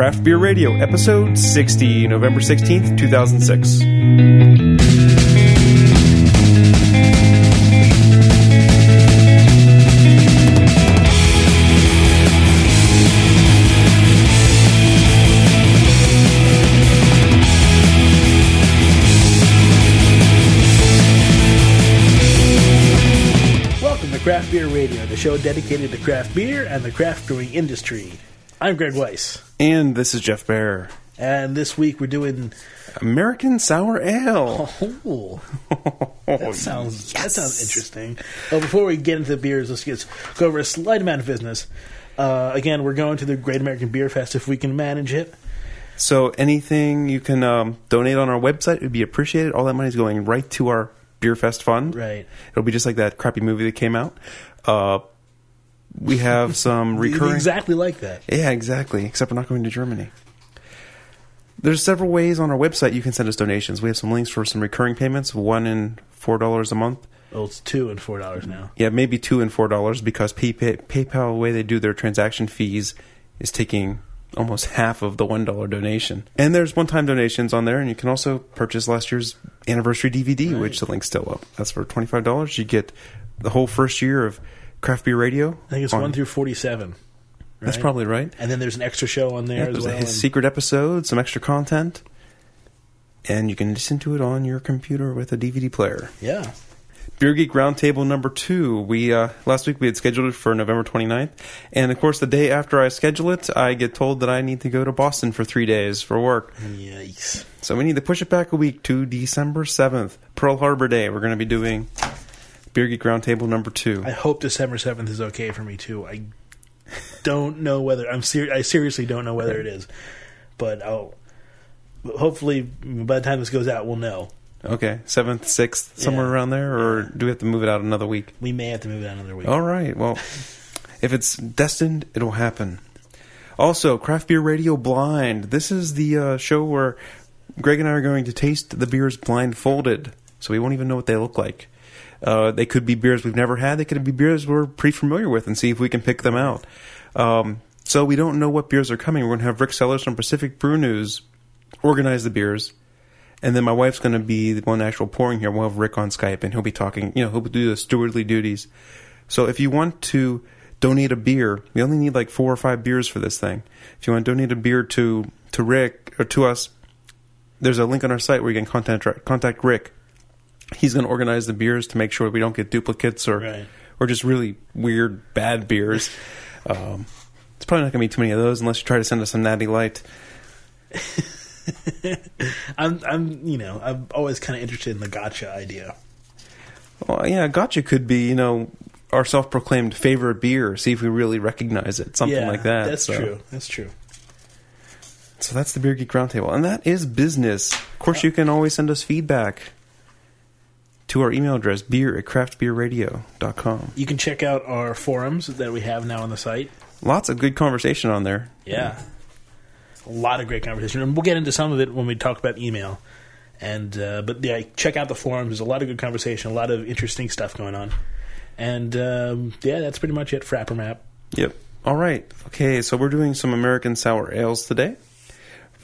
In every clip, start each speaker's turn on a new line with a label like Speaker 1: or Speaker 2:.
Speaker 1: Craft Beer Radio, episode 60, November 16th, 2006.
Speaker 2: Welcome to Craft Beer Radio, the show dedicated to craft beer and the craft brewing industry. I'm Greg Weiss,
Speaker 1: And this is Jeff Bear.
Speaker 2: and this week we're doing.
Speaker 1: American Sour Ale.
Speaker 2: Oh, that sounds that sounds interesting. Well, before we get into the beers, let's just go over a slight amount of business. Uh, again, we're going to the Great American Beer Fest if we can manage it.
Speaker 1: So anything you can um, donate on our website would be appreciated. All that money is going right to our Beer Fest fund.
Speaker 2: Right.
Speaker 1: It'll be just like that crappy movie that came out. Uh, we have some recurring.
Speaker 2: Exactly like that.
Speaker 1: Yeah, exactly. Except we're not going to Germany. There's several ways on our website you can send us donations. We have some links for some recurring payments, one in four dollars a month.
Speaker 2: Well, it's two and four dollars now.
Speaker 1: Yeah, maybe two and four dollars because PayPal, PayPal, the way they do their transaction fees, is taking almost half of the one dollar donation. And there's one-time donations on there, and you can also purchase last year's anniversary DVD, which the link's still up. That's for twenty-five dollars. You get the whole first year of Craft Beer Radio.
Speaker 2: I think it's
Speaker 1: on-
Speaker 2: one through forty-seven.
Speaker 1: That's probably right.
Speaker 2: And then there's an extra show on there
Speaker 1: Yeah,
Speaker 2: as
Speaker 1: there's
Speaker 2: well.
Speaker 1: a secret episode, some extra content, and you can listen to it on your computer with a DVD player.
Speaker 2: yeah.
Speaker 1: Beer Geek Roundtable number two. We uh, last week we had scheduled it for November 29th, and of course the day after I schedule it, I get told that I need to go to Boston for three days for work.
Speaker 2: Yikes.
Speaker 1: So we need to push it back a week to December 7th, Pearl Harbor Day. We're going to be doing Beer Geek Roundtable number two.
Speaker 2: I hope December seventh is okay for me too. I don't know whether I'm ser- I seriously don't know whether it is, but I'll hopefully by the time this goes out, we'll know.
Speaker 1: Okay, seventh, sixth, somewhere
Speaker 2: Yeah.
Speaker 1: around there, or do we have to move it out another week?
Speaker 2: We may have to move it out another week.
Speaker 1: All right. Well, if it's destined, it'll happen. Also, Craft Beer Radio Blind. This is the uh, show where Greg and I are going to taste the beers blindfolded, so we won't even know what they look like. Uh, they could be beers we've never had. They could be beers we're pretty familiar with, and see if we can pick them out. Um, so we don't know what beers are coming. We're going to have Rick Sellers from Pacific Brew News organize the beers, and then my wife's going to be the one actual pouring here. We'll have Rick on Skype, and he'll be talking. You know, he'll do the stewardly duties. So if you want to donate a beer, we only need like four or five beers for this thing. If you want to donate a beer to to Rick or to us, there's a link on our site where you can contact contact Rick. He's going to organize the beers to make sure we don't get duplicates or
Speaker 2: Right.
Speaker 1: or just really weird bad beers. um, it's probably not going to be too many of those unless you try to send us some Natty Light.
Speaker 2: I'm I'm you know I'm always kind of interested in the gotcha idea.
Speaker 1: Well, yeah, gotcha could be you know our self-proclaimed favorite beer. See if we really recognize it, something
Speaker 2: yeah,
Speaker 1: like that.
Speaker 2: That's
Speaker 1: So-
Speaker 2: true. That's true.
Speaker 1: So that's the Beer Geek Roundtable, and that is business. Of course, you can always send us feedback to our email address, beer at craftbeerradio.com.
Speaker 2: You can check out our forums that we have now on the site.
Speaker 1: Lots of good conversation on there.
Speaker 2: Yeah. A lot of great conversation. And we'll get into some of it when we talk about email. And uh, but yeah, check out the forums. There's a lot of good conversation, a lot of interesting stuff going on. And um, yeah, that's pretty much it for Apper Map.
Speaker 1: Yep. All right. Okay, so we're doing some American sour ales today.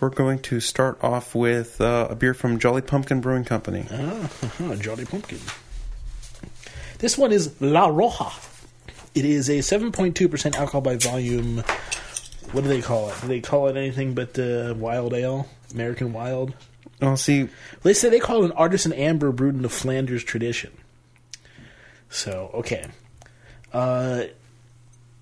Speaker 1: We're going to start off with uh, a beer from Jolly Pumpkin Brewing Company.
Speaker 2: Ah, Jolly Pumpkin. This one is La Roja. It is a 7.2% alcohol by volume. What do they call it? Do they call it anything but uh, wild ale? American wild?
Speaker 1: Well, see,
Speaker 2: They say they call it an artisan amber brewed in the Flanders tradition. So okay, uh,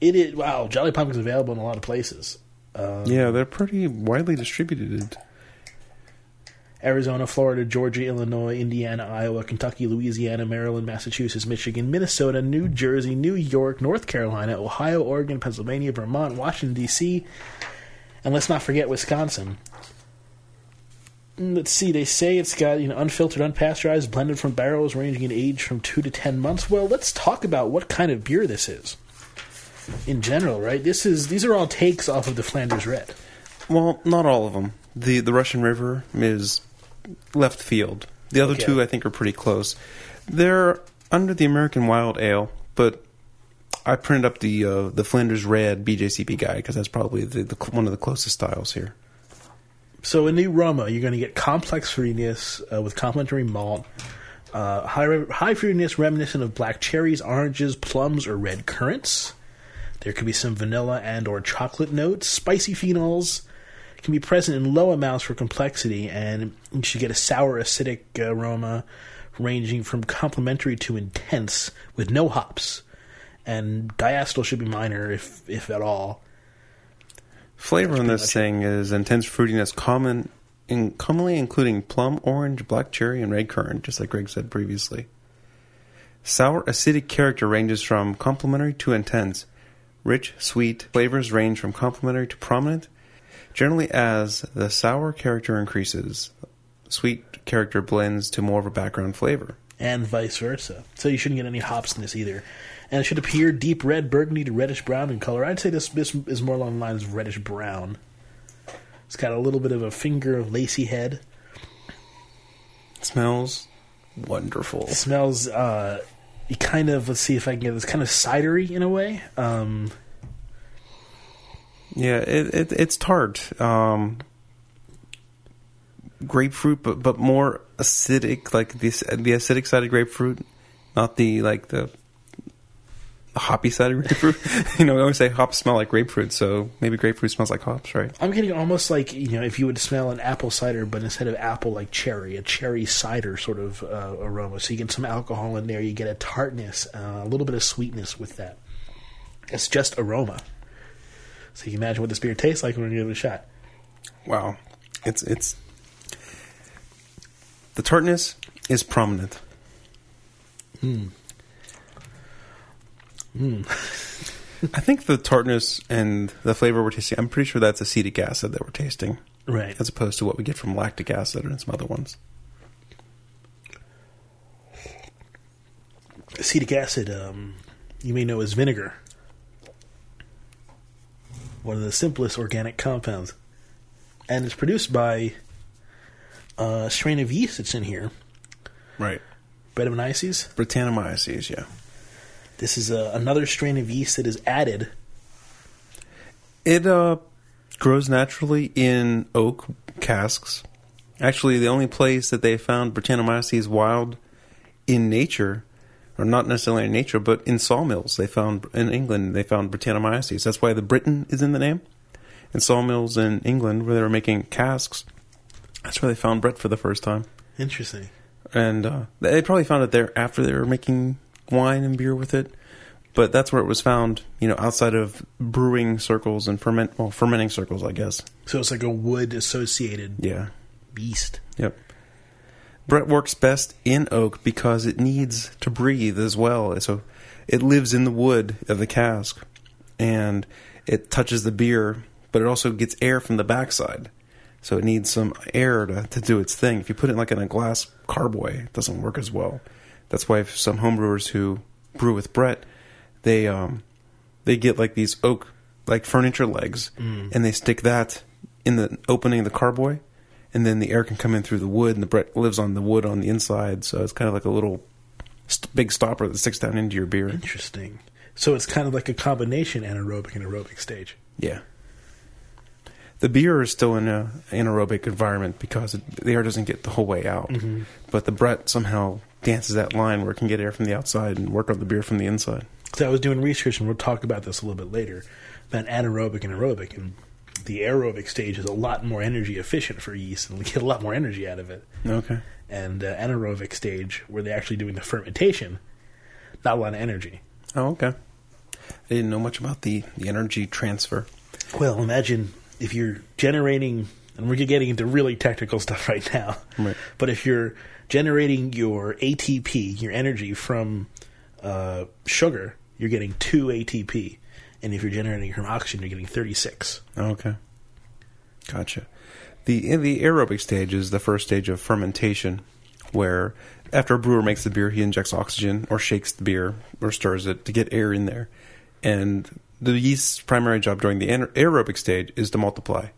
Speaker 2: it is wow. Jolly Pumpkin's available in a lot of places. Uh,
Speaker 1: yeah, they're pretty widely distributed.
Speaker 2: Arizona, Florida, Georgia, Illinois, Indiana, Iowa, Kentucky, Louisiana, Maryland, Massachusetts, Michigan, Minnesota, New Jersey, New York, North Carolina, Ohio, Oregon, Pennsylvania, Vermont, Washington D.C., and let's not forget Wisconsin. Let's see. They say it's got you know unfiltered, unpasteurized, blended from barrels ranging in age from two to ten months. Well, let's talk about what kind of beer this is. In general, right? This is these are all takes off of the Flanders Red.
Speaker 1: Well, not all of them. The the Russian River is left field. The other
Speaker 2: Okay.
Speaker 1: two, I think, are pretty close. They're under the American Wild Ale, but I printed up the uh, the Flanders Red BJCP guide because that's probably the, the one of the closest styles here.
Speaker 2: So in new Roma, you're going to get complex fruitiness uh, with complementary malt, uh, high high fruitiness reminiscent of black cherries, oranges, plums, or red currants. There could be some vanilla and or chocolate notes. Spicy phenols can be present in low amounts for complexity, and you should get a sour acidic aroma ranging from complementary to intense with no hops. And diacetyl should be minor, if if at all.
Speaker 1: Flavor
Speaker 2: pretty
Speaker 1: this thing is intense fruitiness, common, in, commonly including plum, orange, black cherry, and red currant, just like Greg said previously. Sour acidic character ranges from complementary to intense. Rich, sweet flavors range from complementary to prominent. Generally, as the sour character increases, sweet character blends to more of a background flavor.
Speaker 2: and vice versa. So you shouldn't get any hops in this either. And it should appear deep red, burgundy to reddish brown in color. I'd say this, this is more along the lines of reddish brown. It's got a little bit of a finger of lacy head.
Speaker 1: smells wonderful.
Speaker 2: It smells uh you kind of let's see if I can get this kind of cidery in a way. Um
Speaker 1: Yeah, it, it it's tart. Um, grapefruit, but but more acidic, like the the acidic side of grapefruit, not the like the hoppy side of grapefruit. you know, we always say hops smell like grapefruit, so maybe grapefruit smells like hops, right?
Speaker 2: I'm getting almost like you know if you would smell an apple cider, but instead of apple, like cherry, a cherry cider sort of uh, aroma. So you get some alcohol in there, you get a tartness, uh, a little bit of sweetness with that. It's just aroma. So you can imagine what this beer tastes like when you give it a shot.
Speaker 1: Wow, it's it's the tartness is prominent. I think the tartness and the flavor we're tasting, I'm pretty sure that's acetic acid that we're tasting,
Speaker 2: Right.
Speaker 1: as opposed to what we get from lactic acid and some other ones.
Speaker 2: Acetic acid, um, you may know as vinegar. One of the simplest organic compounds. And it's produced by a strain of yeast that's in here,
Speaker 1: Right.
Speaker 2: Brettanomyces.
Speaker 1: Britannomyces, yeah.
Speaker 2: This is uh, another strain of yeast that is added.
Speaker 1: It uh, grows naturally in oak casks. Actually, the only place that they found Britannomyces wild in nature, or not necessarily in nature, but in sawmills, they found in England they found Britannomyces. That's why the Britain is in the name. In sawmills in England, where they were making casks, that's where they found Brett for the first time.
Speaker 2: Interesting.
Speaker 1: and uh, they probably found it there after they were making wine and beer with it. But that's where it was found, you know, outside of brewing circles and ferment, well, fermenting circles, I guess.
Speaker 2: So it's like a wood associated
Speaker 1: Yeah.
Speaker 2: yeast.
Speaker 1: Yep. Brett works best in oak because it needs to breathe as well. So it lives in the wood of the cask and it touches the beer, but it also gets air from the backside. So it needs some air to, to do its thing. If you put it like in a glass carboy, it doesn't work as well. That's why some homebrewers who brew with Brett, they um they get like these oak like furniture legs and they stick that in the opening of the carboy and then the air can come in through the wood and the Brett lives on the wood on the inside so it's kind of like a little st- big stopper that sticks down into your beer.
Speaker 2: Interesting. So it's kind of like a combination anaerobic and aerobic stage.
Speaker 1: Yeah. The beer is still in a anaerobic environment because it, the air doesn't get the whole way out. But the Brett somehow dances that line where it can get air from the outside and work on the beer from the inside.
Speaker 2: So I was doing research, and we'll talk about this a little bit later, about anaerobic and aerobic. And the aerobic stage is a lot more energy efficient for yeast, and we get a lot more energy out of it.
Speaker 1: Okay.
Speaker 2: And uh, anaerobic stage, where they're actually doing the fermentation, not a lot of energy.
Speaker 1: Oh, okay. I didn't know much about the, the energy transfer.
Speaker 2: Well, imagine if you're generating, and we're getting into really technical stuff right now.
Speaker 1: Right.
Speaker 2: But if you're generating your ATP, your energy from uh, sugar, you're getting two ATP, and if you're generating from oxygen, you're getting 36.
Speaker 1: Oh, okay. Gotcha. The in the aerobic stage is the first stage of fermentation, where after a brewer makes the beer, he injects oxygen or shakes the beer or stirs it to get air in there. And the yeast's primary job during the aerobic stage is to multiply.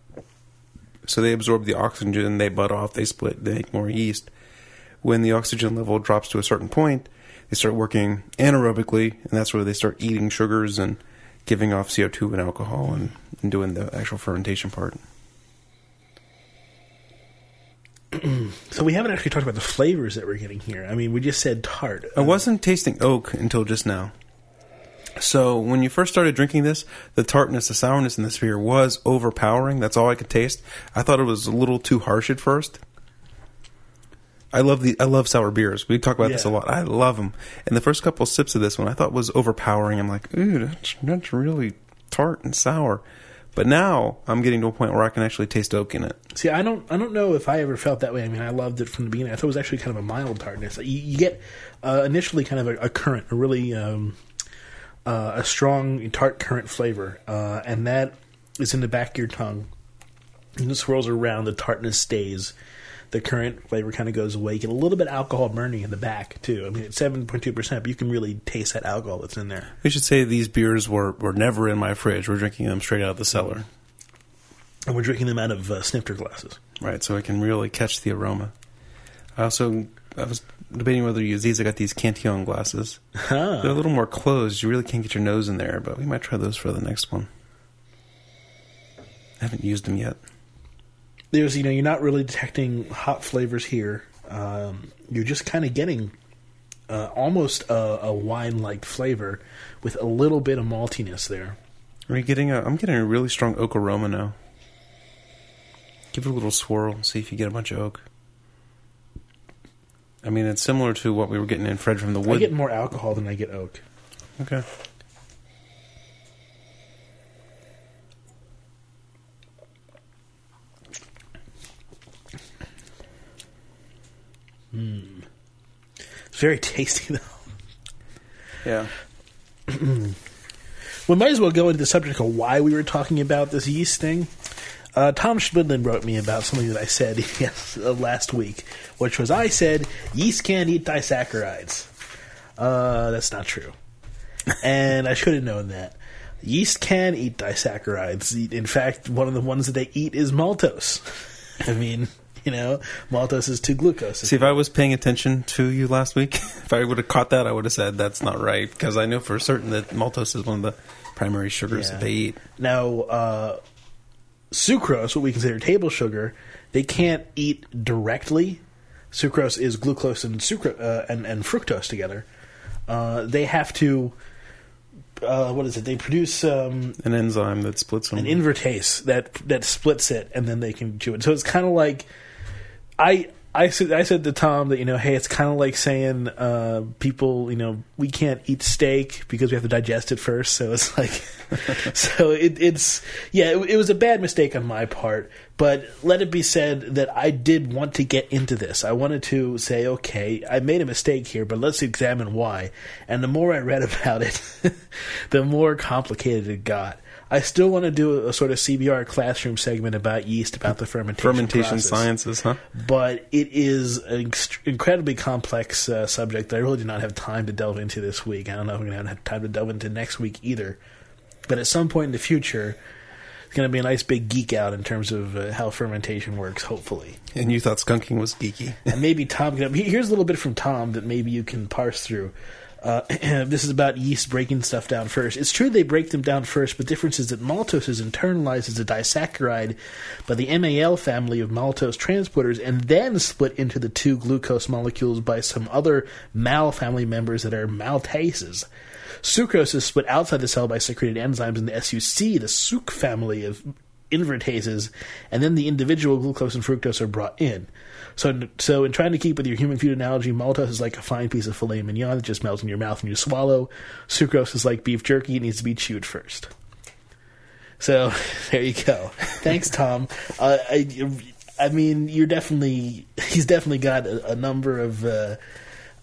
Speaker 1: So they absorb the oxygen, they bud off, they split, they make more yeast. When the oxygen level drops to a certain point, they start working anaerobically, and that's where they start eating sugars and giving off CO2 and alcohol and, and doing the actual fermentation part.
Speaker 2: So we haven't actually talked about the flavors that we're getting here. I mean, we just said tart.
Speaker 1: I wasn't tasting oak until just now. So when you first started drinking this, the tartness, the sourness in this beer was overpowering. That's all I could taste. I thought it was a little too harsh at first. I love the I love sour beers. We talk about this a lot. I love them. And the first couple sips of this one, I thought was overpowering. I'm like, ooh, that's, that's really tart and sour. But now I'm getting to a point where I can actually taste oak in it.
Speaker 2: See, I don't, I don't know if I ever felt that way. I mean, I loved it from the beginning. I thought it was actually kind of a mild tartness. You, you get uh, initially kind of a, a current, a really um, uh, a strong tart current flavor, uh, and that is in the back of your tongue. And it swirls around, the tartness stays. The current flavor kind of goes away. You get a little bit of alcohol burning in the back too. I mean, it's seven point two percent, but you can really taste that alcohol that's in there.
Speaker 1: We should say these beers were, were never in my fridge. We're drinking them straight out of the cellar.
Speaker 2: And we're drinking them out of uh, snifter glasses.
Speaker 1: Right, so I can really catch the aroma. I also I was debating whether to use these. I got these Cantillon glasses.
Speaker 2: Huh.
Speaker 1: They're a little more closed. You really can't get your nose in there, but we might try those for the next one. I haven't used them yet.
Speaker 2: There's you know you're not really detecting hot flavors here. Um, you're just kind of getting uh, almost a, a wine-like flavor with a little bit of maltiness there.
Speaker 1: Are you getting a? I'm getting a really strong oak aroma now. Give it a little swirl. See if you get a bunch of oak. I mean, it's similar to what we were getting in Fred from the Wood.
Speaker 2: I get more alcohol than I get oak.
Speaker 1: Okay.
Speaker 2: It's very tasty though.
Speaker 1: Yeah.
Speaker 2: We might as well go into the subject of why we were talking about this yeast thing. Uh, Tom Schmidlin wrote me about something that I said yes, uh, last week, which was I said yeast can't eat disaccharides. Uh, that's not true, and I should have known that. Yeast can eat disaccharides. In fact, one of the ones that they eat is maltose. I mean, you know, maltose is two glucose.
Speaker 1: See, if I was paying attention to you last week, if I would have caught that, I would have said that's not right because I know for certain that maltose is one of the primary sugars
Speaker 2: Yeah.
Speaker 1: that they eat.
Speaker 2: Now, uh, sucrose, what we consider table sugar, they can't eat directly. Sucrose is glucose and uh, and, and fructose together. Uh, they have to. Uh, what is it? They produce um,
Speaker 1: An enzyme that splits them.
Speaker 2: an invertase that that splits it, and then they can chew it. So it's kind of like I I said I said to Tom that you know, hey, it's kind of like saying uh, people, you know, we can't eat steak because we have to digest it first. So it's like, so it, it's yeah, it, it was a bad mistake on my part. But let it be said that I did want to get into this. I wanted to say, okay, I made a mistake here, but let's examine why. And the more I read about it, the more complicated it got. I still want to do a, sort of CBR classroom segment about yeast, about the fermentation
Speaker 1: fermentation
Speaker 2: process
Speaker 1: sciences, huh?
Speaker 2: but it is an incredibly complex uh, subject that I really do not have time to delve into this week. I don't know if I'm going to have time to delve into next week either. But at some point in the future, it's going to be a nice big geek out in terms of uh, how fermentation works, hopefully.
Speaker 1: And you thought skunking was geeky.
Speaker 2: And maybe Tom can. Here's a little bit from Tom that maybe you can parse through. Uh, this is about yeast breaking stuff down first. It's true they break them down first, but the difference is that maltose is internalized as a disaccharide by the MAL family of maltose transporters and then split into the two glucose molecules by some other mal family members that are maltases. Sucrose is split outside the cell by secreted enzymes in the SUC, the suc family of invertases, and then the individual glucose and fructose are brought in. So, so in trying to keep with your human food analogy, maltose is like a fine piece of filet mignon that just melts in your mouth when you swallow. Sucrose is like beef jerky; it needs to be chewed first. So there you go. Thanks, Tom. Uh, I, I mean, you're definitely he's definitely got a, a number of. Uh,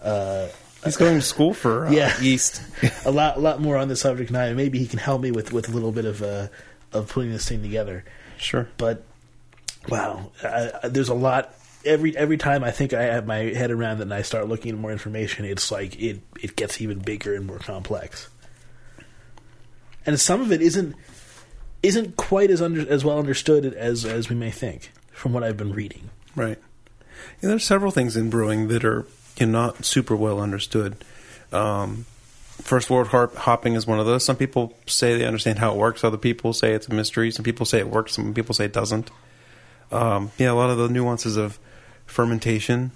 Speaker 2: uh,
Speaker 1: He's going to school for uh,
Speaker 2: Yeah.
Speaker 1: yeast.
Speaker 2: a lot, a lot more on the subject I. Maybe he can help me with, with a little bit of uh, of putting this thing together.
Speaker 1: Sure.
Speaker 2: But wow, I, I, there's a lot. Every every time I think I have my head around it and I start looking at more information, it's like it it gets even bigger and more complex. And some of it isn't isn't quite as under, as well understood as as we may think from what I've been reading.
Speaker 1: Right. Yeah, there's several things in brewing that are you know, not super well understood. Um, first world hop- hopping is one of those. Some people say they understand how it works. Other people say it's a mystery. Some people say it works. Some people say it doesn't. Um, yeah, a lot of the nuances of fermentation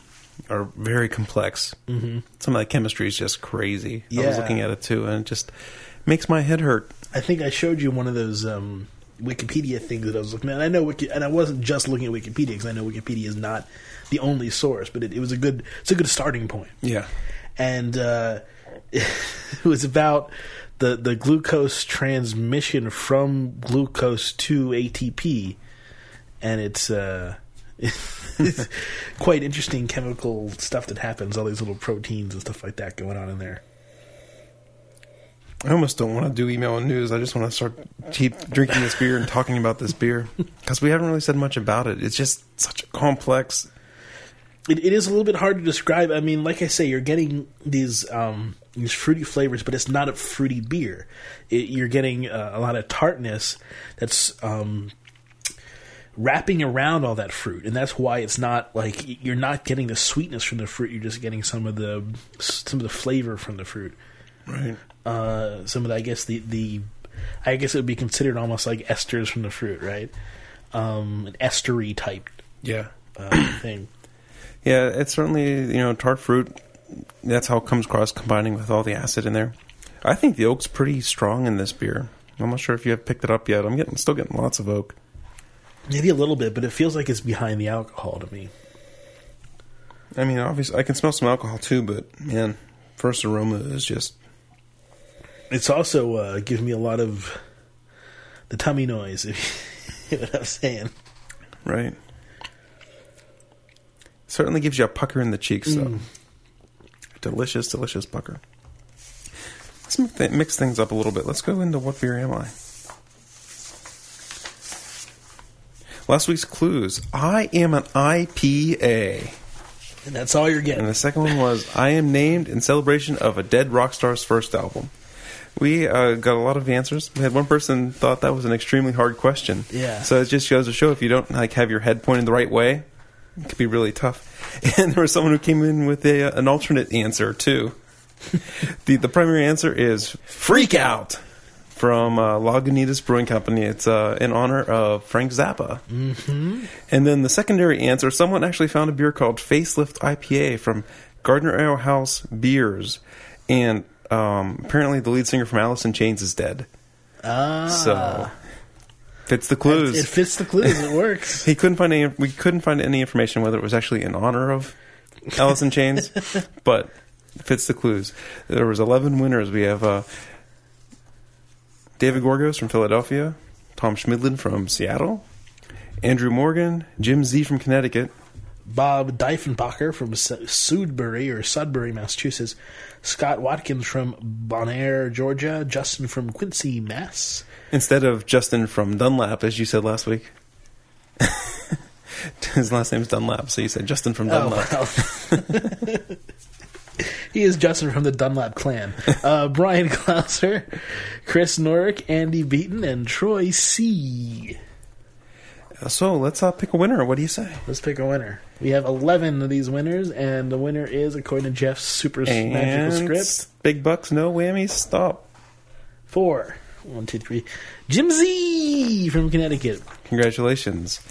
Speaker 1: are very complex. Mm-hmm. Some of the chemistry is just crazy. I was looking at it too, and it just makes my head hurt.
Speaker 2: I think I showed you one of those um, Wikipedia things that I was looking at. And I know, Wiki- and I wasn't just looking at Wikipedia because I know Wikipedia is not the only source, but it, it was a good, it's a good starting point.
Speaker 1: Yeah.
Speaker 2: And uh, it was about the the glucose transmission from glucose to ATP, and it's. Uh, it's quite interesting chemical stuff that happens. All these little proteins and stuff like that going on in there.
Speaker 1: I almost don't want to do email and news. I just want to start keep drinking this beer and talking about this beer because we haven't really said much about it. It's just such a complex.
Speaker 2: It, it is a little bit hard to describe. I mean, like I say, you're getting these um, these fruity flavors, but it's not a fruity beer. It, you're getting uh, a lot of tartness that's um, wrapping around all that fruit, and that's why it's not like you're not getting the sweetness from the fruit. You're just getting some of the some of the flavor from the fruit.
Speaker 1: Right.
Speaker 2: Uh, some of the, I guess the the I guess it would be considered almost like esters from the fruit, right? Um, an estery type
Speaker 1: Yeah.
Speaker 2: uh, thing.
Speaker 1: Yeah, it's certainly you know tart fruit. That's how it comes across, combining with all the acid in there. I think the oak's pretty strong in this beer. I'm not sure if you have picked it up yet. I'm getting still getting lots of oak.
Speaker 2: Maybe a little bit, but it feels like it's behind the alcohol to me.
Speaker 1: I mean, obviously, I can smell some alcohol too, but man, first aroma is just
Speaker 2: It's also uh, giving me a lot of the tummy noise. If you know what I'm saying.
Speaker 1: right. Certainly gives you a pucker in the cheeks, though. Delicious, delicious pucker. Let's mix things up a little bit. Let's go into what beer am I? Last week's clues. I am an IPA.
Speaker 2: And that's all you're getting.
Speaker 1: And the second one was I am named in celebration of a dead rock star's first album. We uh, got a lot of answers. We had one person thought that was an extremely hard question.
Speaker 2: Yeah.
Speaker 1: So it just goes to show if you don't like have your head pointed the right way, it could be really tough. And there was someone who came in with a uh, an alternate answer too. the the primary answer is freak out from uh, Lagunitas Brewing Company. It's uh, in honor of Frank Zappa. Mm-hmm. And then the secondary answer, someone actually found a beer called Facelift IPA from Gardner Ale House Beers, and um, apparently the lead singer from Alice in Chains is dead.
Speaker 2: Ah,
Speaker 1: So fits the clues.
Speaker 2: it fits the clues. It works.
Speaker 1: he couldn't find any. We couldn't find any information whether it was actually in honor of Alice in Chains, but it fits the clues. There was eleven winners. We have uh, David Gorgos from Philadelphia, Tom Schmidlin from Seattle, Andrew Morgan, Jim Z from Connecticut,
Speaker 2: Bob Diefenbacher from Sudbury or Sudbury, Massachusetts. Scott Watkins from Bonaire, Georgia. Justin from Quincy, Mass.
Speaker 1: Instead of Justin from Dunlap, as you said last week. His last name's Dunlap, so you said Justin from
Speaker 2: Oh,
Speaker 1: Dunlap.
Speaker 2: well. he is Justin from the Dunlap clan. Uh, Brian Klauser, Chris Norick, Andy Beaton, and Troy C.
Speaker 1: So let's uh, pick a winner. What do you say?
Speaker 2: Let's pick a winner. We have 11 of these winners, and the winner is, according to Jeff's super magical script,
Speaker 1: Big bucks, no whammies. Stop.
Speaker 2: four. One, two, three. Jim Z from Connecticut.
Speaker 1: Congratulations.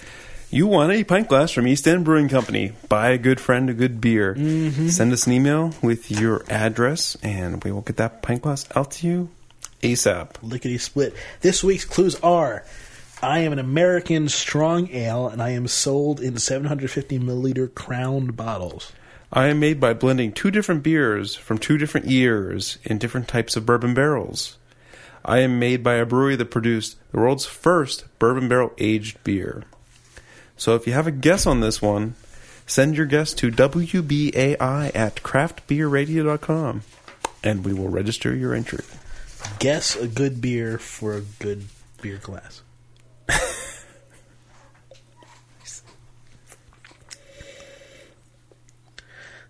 Speaker 1: You won a pint glass from East End Brewing Company. Buy a good friend a good beer. Mm-hmm. Send us an email with your address, and we will get that pint glass out to you ASAP.
Speaker 2: Lickety split. This week's clues are I am an American strong ale, and I am sold in 750 milliliter crowned bottles.
Speaker 1: I am made by blending two different beers from two different years in different types of bourbon barrels. I am made by a brewery that produced the world's first bourbon barrel aged beer. So if you have a guess on this one, send your guess to WBAI at craftbeerradio.com and we will register your entry.
Speaker 2: Guess a good beer for a good beer glass.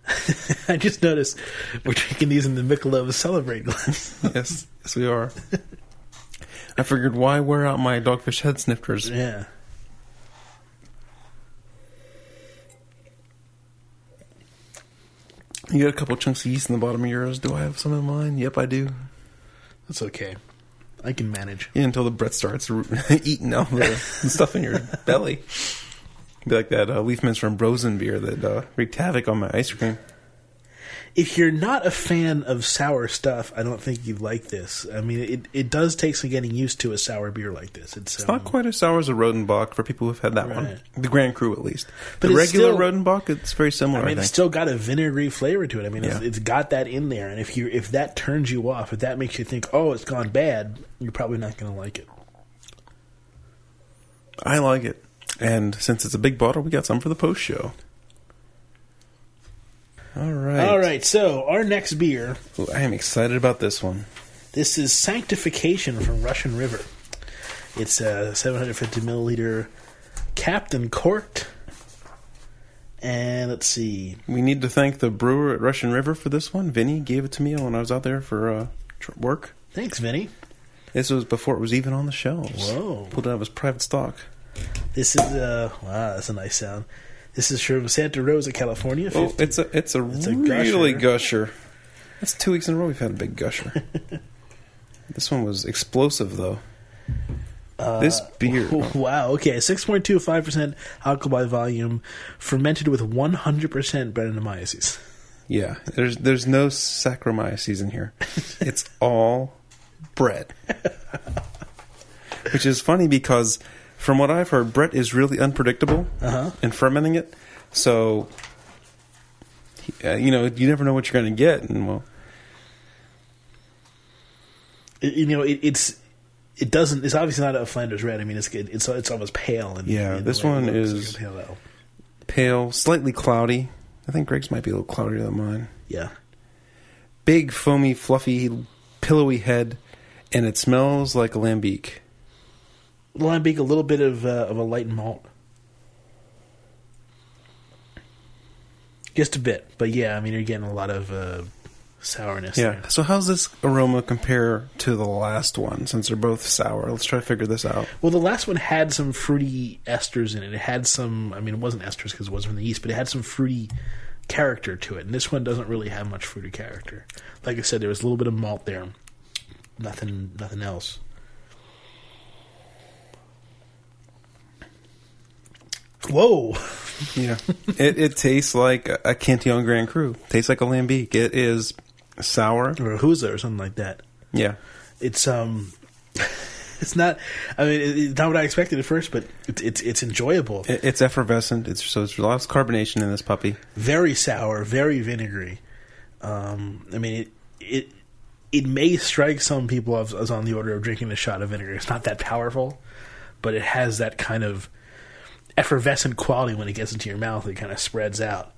Speaker 2: I just noticed we're drinking these in the Michelob Celebrate glass.
Speaker 1: yes, yes we are. I figured why wear out my dogfish head snifters?
Speaker 2: yeah.
Speaker 1: You got a couple chunks of yeast in the bottom of yours. Do I have some in mine? Yep, I do.
Speaker 2: That's okay. I can manage.
Speaker 1: Yeah, until the Brett starts eating all the stuff in your belly. Be like that uh, Liefmans Frambozen beer that uh, wreaked havoc on my ice cream.
Speaker 2: If you're not a fan of sour stuff, I don't think you'd like this. I mean, it it does take some getting used to a sour beer like this. It's,
Speaker 1: It's
Speaker 2: um,
Speaker 1: not quite as sour as a Rodenbach for people who've had that one. The Grand Cru, at least.
Speaker 2: But
Speaker 1: the regular
Speaker 2: still-
Speaker 1: Rodenbach, it's very similar.
Speaker 2: I
Speaker 1: I,
Speaker 2: mean, it's still got a vinegary flavor to it. I mean, it's, it's got that in there, and if you if that turns you off, if that makes you think, oh, it's gone bad, you're probably not going to like it.
Speaker 1: I like it. And since it's a big bottle, we got some for the post show. All right.
Speaker 2: All right, so our next beer,
Speaker 1: Ooh, I am excited about this one.
Speaker 2: this is Sanctification from Russian River. It's a 750 milliliter Captain Corked, and let's see,
Speaker 1: We need to thank the brewer at Russian River for this one. Vinny gave it to me when I was out there for uh, work.
Speaker 2: thanks, Vinny.
Speaker 1: This was before it was even on the shelves.
Speaker 2: Whoa.
Speaker 1: Pulled it out of his private stock.
Speaker 2: This is uh, wow, that's a nice sound. This is from Santa Rosa, California.
Speaker 1: Oh,
Speaker 2: 50
Speaker 1: it's a it's a
Speaker 2: It's
Speaker 1: really
Speaker 2: gusher.
Speaker 1: gusher. That's two weeks in a row we've had a big gusher. this one was explosive though. this beer,
Speaker 2: Wow. Okay. Six point two five percent alcohol by volume, fermented with one hundred percent Brettanomyces.
Speaker 1: yeah. There's there's no Saccharomyces in here. It's all Brett, which is funny because from what I've heard, Brett is really unpredictable
Speaker 2: Uh-huh.
Speaker 1: in fermenting it. So, uh, you know, you never know what you're going to get, and well,
Speaker 2: It- you know, it, it's it doesn't. It's obviously not a Flanders red. I mean, it's it's it's almost pale. In,
Speaker 1: Yeah,
Speaker 2: in
Speaker 1: this one is-
Speaker 2: like pale
Speaker 1: pale, slightly cloudy. I think Greg's might be a little cloudier than mine.
Speaker 2: Yeah.
Speaker 1: Big, foamy, fluffy, pillowy head, and it smells like a lambic.
Speaker 2: Lambic, a little bit of uh, of a light malt. Just a bit, but yeah, I mean, you're getting a lot of uh, sourness.
Speaker 1: Yeah.
Speaker 2: there.
Speaker 1: So how's this aroma compare to the last one? Since they're both sour, let's try to figure this out.
Speaker 2: Well, the last one had some fruity esters in it. It had some. I mean, it wasn't esters because it wasn't from the yeast, but it had some fruity character to it. And this one doesn't really have much fruity character. Like I said, there was a little bit of malt there. Nothing. Nothing else. Whoa!
Speaker 1: Yeah. it it tastes like a, a Cantillon Grand Cru. Tastes like a lambic. It is sour.
Speaker 2: Or a Gueuze or something like that.
Speaker 1: Yeah.
Speaker 2: It's um. It's not. I mean, it's not what I expected at first, but it's it's, it's enjoyable.
Speaker 1: It, it's effervescent. It's so there's lots of carbonation in this puppy.
Speaker 2: very sour, very vinegary. Um, I mean, it it it may strike some people as, as on the order of drinking a shot of vinegar. It's not that powerful, but it has that kind of effervescent quality when it gets into your mouth. It kind of spreads out.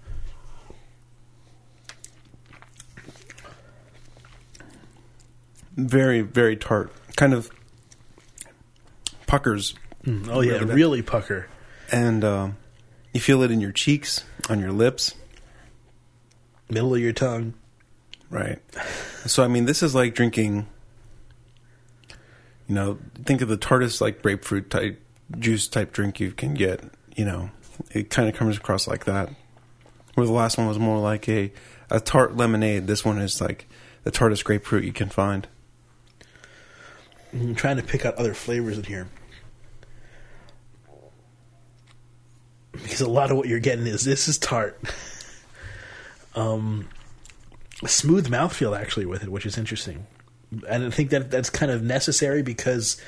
Speaker 1: Very very tart. Kind of puckers
Speaker 2: Oh yeah,
Speaker 1: Really
Speaker 2: really, pucker.
Speaker 1: and um, you feel it in your cheeks, on your lips,
Speaker 2: Middle of your tongue.
Speaker 1: right? So I mean, this is like drinking. You know, think of the tartest like grapefruit type juice type drink you can get. You know, it kind of comes across like that. Where the last one was more like a a tart lemonade. This one is like the tartest grapefruit you can find.
Speaker 2: I'm trying to pick out other flavors in here. Because a lot of what you're getting is this is tart. um, smooth mouthfeel actually with it, which is interesting. And I think that that's kind of necessary because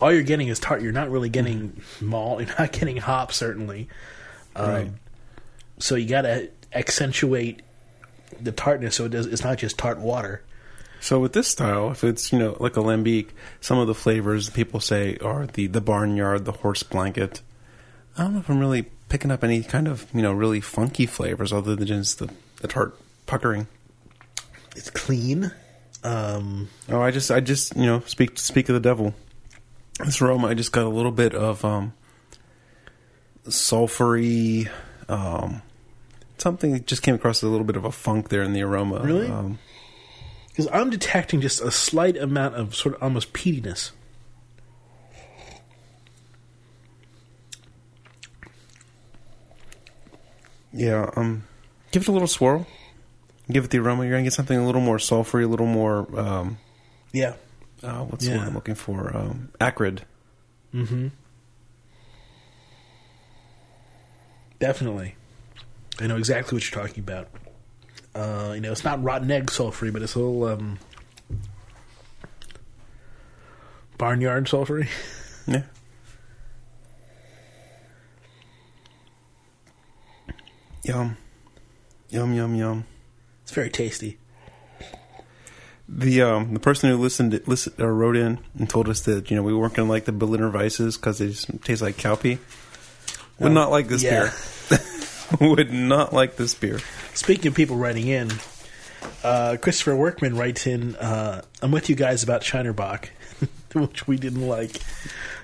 Speaker 2: all you're getting is tart. You're not really getting malt. You're not getting hop, certainly. Um,
Speaker 1: Right.
Speaker 2: So you got to accentuate the tartness so it does. It's not just tart water.
Speaker 1: So with this style, if it's you know like a lambic, some of the flavors people say are the the barnyard, the horse blanket. I don't know if I'm really picking up any kind of you know really funky flavors other than just the, the tart puckering.
Speaker 2: It's clean. Um,
Speaker 1: Oh, I just I just you know speak speak of the devil. This aroma, I just got a little bit of um, sulfury. Um, something just came across a little bit of a funk there in the aroma.
Speaker 2: Really?
Speaker 1: Um,
Speaker 2: Because I'm detecting just a slight amount of sort of almost peatiness.
Speaker 1: yeah. Um, give it a little swirl. give it the aroma. You're gonna get something a little more sulfury, a little more. Um,
Speaker 2: Yeah.
Speaker 1: Uh, what's the
Speaker 2: Yeah.
Speaker 1: word I'm looking for? Um, acrid.
Speaker 2: Mm-hmm. Definitely. I know exactly what you're talking about. Uh, you know, it's not rotten egg sulfury, but it's a little um, barnyard sulfury.
Speaker 1: Yeah. Yum, yum, yum, yum.
Speaker 2: It's very tasty.
Speaker 1: The um the person who listened listen, or wrote in and told us that you know we weren't gonna like the Berliner Weisses because they just taste like cow pee. Would
Speaker 2: Um,
Speaker 1: not like this
Speaker 2: yeah.
Speaker 1: beer. Would not like this beer.
Speaker 2: Speaking of people writing in, uh, Christopher Workman writes in, uh, I'm with you guys about Shiner Bock, which we didn't like.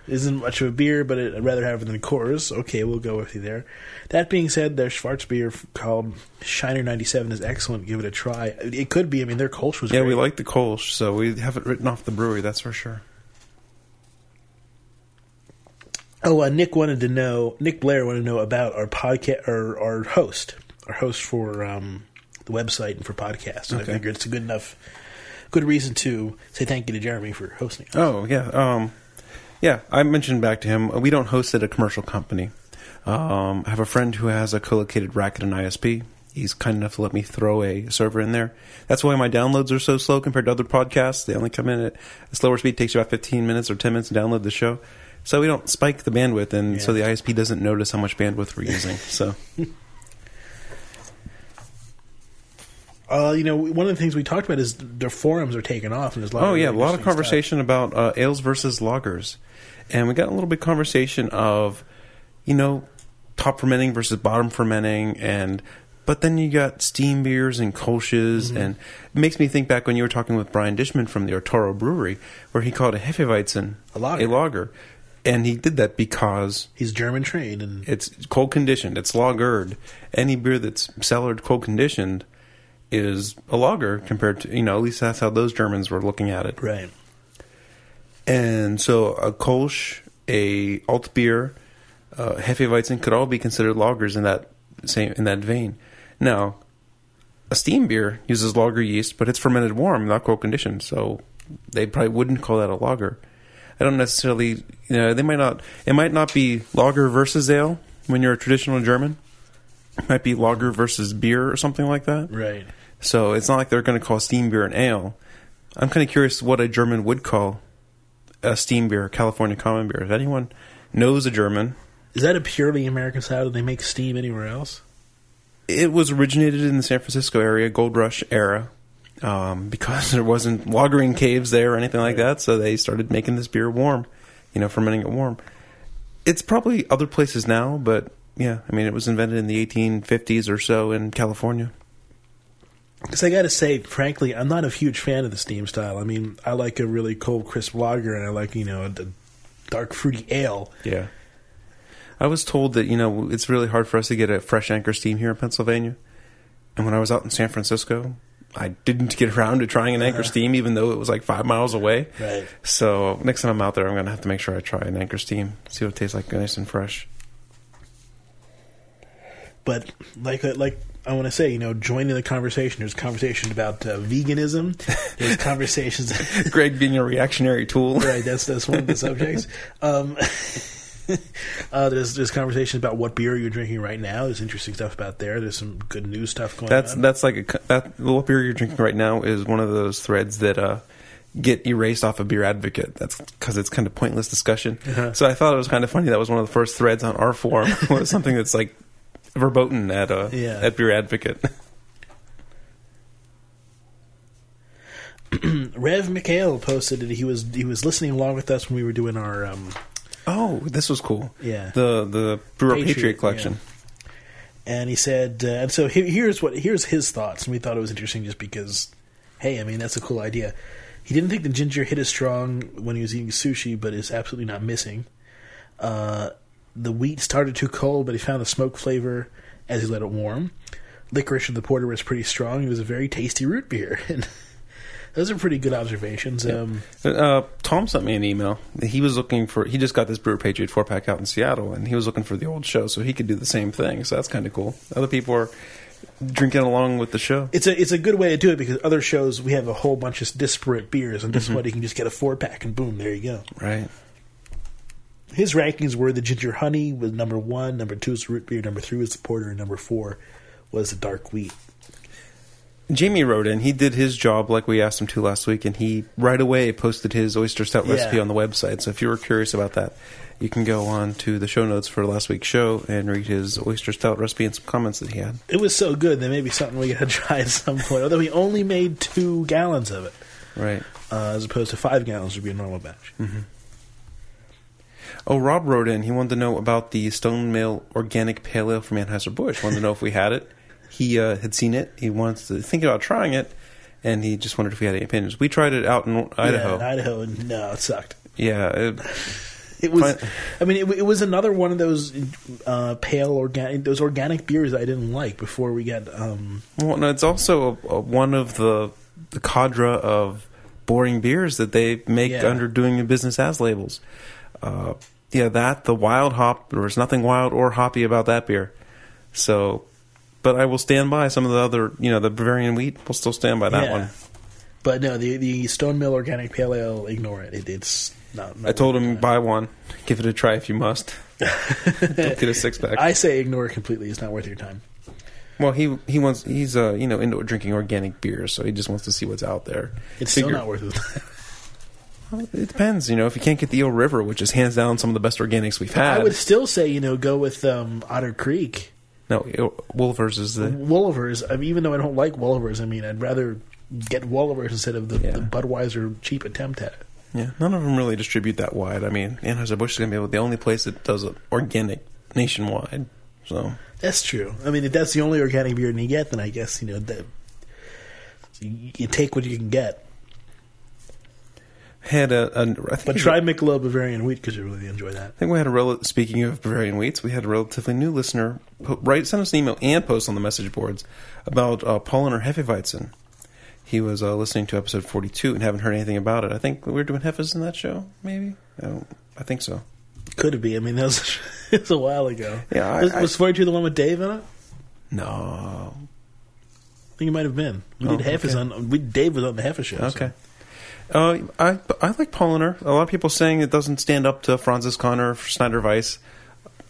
Speaker 2: Isn't much of a beer, but it, I'd rather have it than a Coors. Okay, we'll go with you there. That being said, their Schwarz beer called Shiner 97 is excellent. Give it a try. It could be. I mean, their Kolsch was
Speaker 1: Yeah,
Speaker 2: great.
Speaker 1: we like the Kolsch, so we have it written off the brewery. That's for sure.
Speaker 2: Oh, uh, Nick wanted to know. Nick Blair wanted to know about our podcast, our, our host, our host for um, the website and for podcasts. And
Speaker 1: Okay.
Speaker 2: I figured it's a good enough, good reason to say thank you to Jeremy for hosting. us.
Speaker 1: Oh yeah, um, yeah. I mentioned back to him. We don't host at a commercial company. Um, I have a friend who has a co-located racket and ISP. He's kind enough to let me throw a server in there. That's why my downloads are so slow compared to other podcasts. They only come in at a slower speed. It takes you about 15 minutes or 10 minutes to download the show. So we don't spike the bandwidth, and so the ISP doesn't notice how much bandwidth we're using. So
Speaker 2: Uh, you know, one of the things we talked about is their forums are taking off, and there's a lot.
Speaker 1: Oh
Speaker 2: of
Speaker 1: yeah, a lot of conversation about uh, ales versus lagers, and we got a little bit of conversation of, you know, top fermenting versus bottom fermenting, and but then you got steam beers and kolsches,
Speaker 2: Mm-hmm.
Speaker 1: and it makes me think back when you were talking with Brian Dishman from the Arturo Brewery, where he called a Hefeweizen
Speaker 2: A lager.
Speaker 1: a lager, and he did that because.
Speaker 2: He's German trained, and
Speaker 1: it's cold conditioned, it's lagered. Any beer that's cellared cold conditioned is a lager compared to you know at least that's how those Germans were looking at it.
Speaker 2: right.
Speaker 1: And so a Kolsch, a alt beer, uh, Hefeweizen could all be considered lagers in that same in that vein. Now, a steam beer uses lager yeast, but it's fermented warm, not cold conditioned, so they probably wouldn't call that a lager. I don't necessarily, you know, they might not. It might not be lager versus ale when you're a traditional German. It might be lager versus beer or something like that.
Speaker 2: Right.
Speaker 1: So it's not like they're going to call steam beer an ale. I'm kind of curious what a German would call a steam beer, California common beer. If anyone knows a German,
Speaker 2: Is that a purely American style? Do they make steam anywhere else?
Speaker 1: it was originated in the San Francisco area, Gold Rush era, um, because there wasn't lagering caves there or anything like that. So they started making this beer warm, you know, fermenting it warm. It's probably other places now, but yeah, I mean, it was invented in the 1850s or so in California.
Speaker 2: Because I got to say, frankly, I'm not a huge fan of the steam style. I mean, I like a really cold, crisp lager, and I like you know a, dark, fruity ale.
Speaker 1: Yeah. I was told that, you know, it's really hard for us to get a fresh anchor steam here in Pennsylvania. And when I was out in San Francisco, I didn't get around to trying an anchor
Speaker 2: Uh-huh.
Speaker 1: steam, even though it was like five miles away.
Speaker 2: Right.
Speaker 1: So next time I'm out there, I'm going to have to make sure I try an anchor steam, see what it tastes like, nice and fresh.
Speaker 2: But like like I want to say, you know, join in the conversation. There's conversation about uh, veganism. There's conversations.
Speaker 1: Greg being a reactionary tool.
Speaker 2: right. That's that's one of the subjects. Um, uh, there's there's conversation about what beer you're drinking right now. There's interesting stuff about there. There's some good news stuff going
Speaker 1: That's
Speaker 2: on.
Speaker 1: that's like a that what beer you're drinking right now is one of those threads that uh, get erased off of Beer Advocate. That's because it's kind of pointless discussion.
Speaker 2: Uh-huh.
Speaker 1: So I thought it was kind of funny. That was one of the first threads on our forum was something that's like verboten at uh,
Speaker 2: Yeah.
Speaker 1: at Beer Advocate.
Speaker 2: Rev Mikhail posted that he was he was listening along with us when we were doing our um,
Speaker 1: oh, this was cool.
Speaker 2: Yeah.
Speaker 1: the the Brewer
Speaker 2: Patriot,
Speaker 1: Patriot, collection.
Speaker 2: and he said, uh, and so he- here's what here's his thoughts, and we thought it was interesting just because, hey, I mean that's a cool idea. He didn't think the ginger hit as strong when he was eating sushi, but it's absolutely not missing. Uh, the wheat started too cold, but he found the smoke flavor as he let it warm. Licorice in the porter was pretty strong. It was a very tasty root beer, and those are pretty good observations. Um,
Speaker 1: Uh, Tom sent me an email. He was looking for. He just got this Brewer Patriot four pack out in Seattle, and he was looking for the old show so he could do the same thing. So that's kind of cool. Other people are drinking along with the show.
Speaker 2: It's a it's a good way to do it because other shows we have a whole bunch of disparate beers, and this
Speaker 1: Mm-hmm.
Speaker 2: one you can just get a four pack and boom, there you go.
Speaker 1: Right.
Speaker 2: His rankings were the ginger honey was number one, number two is root beer, number three was the porter, and number four was the dark wheat.
Speaker 1: Jamie wrote in. He did his job like we asked him to last week, and he right away posted his oyster stout recipe
Speaker 2: Yeah.
Speaker 1: on the website. So if you were curious about that, you can go on to the show notes for last week's show and read his oyster stout recipe and some comments that he had.
Speaker 2: It was so good that maybe something we gotta try at some point. Although we only made two gallons of it,
Speaker 1: Right.
Speaker 2: uh, as opposed to five gallons would be a normal batch.
Speaker 1: Oh, Rob wrote in. He wanted to know about the Stone Mill Organic Pale Ale from Anheuser Busch. Wanted to know if we had it. He uh, had seen it. He wants to think about trying it, and he just wondered if we had any opinions. We tried it out in Idaho.
Speaker 2: Yeah, in Idaho, and no, it sucked.
Speaker 1: Yeah, it,
Speaker 2: It was.
Speaker 1: Fine.
Speaker 2: I mean, it, it was another one of those uh, pale organic, those organic beers I didn't like before we got. Um,
Speaker 1: Well, no, it's also a, a, one of the the cadre of boring beers that they make
Speaker 2: Yeah.
Speaker 1: under doing the business as labels. Uh, yeah, that the wild hop. There was nothing wild or hoppy about that beer. So, but I will stand by some of the other. You know, the Bavarian wheat. We'll still stand by that
Speaker 2: Yeah.
Speaker 1: one.
Speaker 2: but no, the the Stone Mill Organic Pale Ale, ignore it. it it's not. not
Speaker 1: I told him buy one, give it a try if you must. Don't get a six pack.
Speaker 2: I say ignore it completely. It's not worth your time.
Speaker 1: well, he he wants he's uh you know into drinking organic beers, so he just wants to see what's out there.
Speaker 2: It's still not worth it.
Speaker 1: It depends, you know. If you can't get the Eel River, which is hands down some of the best organics we've had,
Speaker 2: I would still say you know go with um, Otter Creek.
Speaker 1: no Wolaver's is the
Speaker 2: Wolaver's. I mean, even though I don't like Wolaver's, I mean, I'd rather get Wolaver's instead of the,
Speaker 1: Yeah.
Speaker 2: the Budweiser cheap attempt at it.
Speaker 1: yeah. None of them really distribute that wide. I mean, Anheuser Busch is going to be able, the only place that does it organic nationwide. So
Speaker 2: That's true. I mean, if that's the only organic beer you get, then I guess you know that you take what you can get.
Speaker 1: Had a, a I think
Speaker 2: But try Michelob Bavarian Wheat because you really enjoy that.
Speaker 1: I think we had a rel- speaking of Bavarian wheats, we had a relatively new listener po- write send us an email and post on the message boards about uh, Paulaner Hefeweizen. He was uh, listening to episode forty two and haven't heard anything about it. I think we were doing Hefes in that show, maybe. I, don't, I think so.
Speaker 2: Could it be? I mean, that was, it was a while ago.
Speaker 1: Yeah, I-
Speaker 2: was,
Speaker 1: I-
Speaker 2: was 42 the one with Dave in it?
Speaker 1: No,
Speaker 2: I think it might have been. We
Speaker 1: Oh,
Speaker 2: did Hefes
Speaker 1: okay.
Speaker 2: on. We Dave was on the Hefes show. so-
Speaker 1: okay. Uh, I I like Paulaner. A lot of people saying it doesn't stand up to Franziskaner or Schneider Weisse.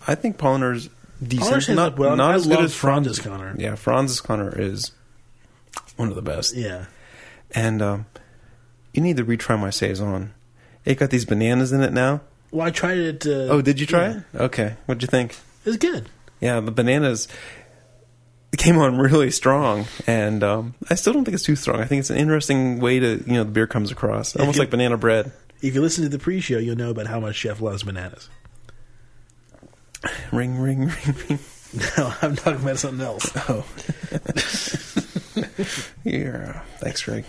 Speaker 1: I think Paulaner's decent. Not
Speaker 2: well.
Speaker 1: not
Speaker 2: I
Speaker 1: as good as
Speaker 2: Franziskaner.
Speaker 1: Yeah, Franziskaner is one of the best.
Speaker 2: Yeah.
Speaker 1: And um, you need to retry my saison. It got these bananas in it now.
Speaker 2: Well, I tried it. Uh,
Speaker 1: Oh, did you try
Speaker 2: yeah.
Speaker 1: it? Okay, what'd you think?
Speaker 2: It was good.
Speaker 1: Yeah, the bananas came on really strong, and um, I still don't think it's too strong. I think it's an interesting way to you know the beer comes across, almost
Speaker 2: you-
Speaker 1: like banana bread.
Speaker 2: If you listen to the pre-show, you'll know about how much Chef loves bananas.
Speaker 1: Ring, ring, ring, ring.
Speaker 2: No, I'm talking about something else.
Speaker 1: Oh, yeah. Thanks, Greg.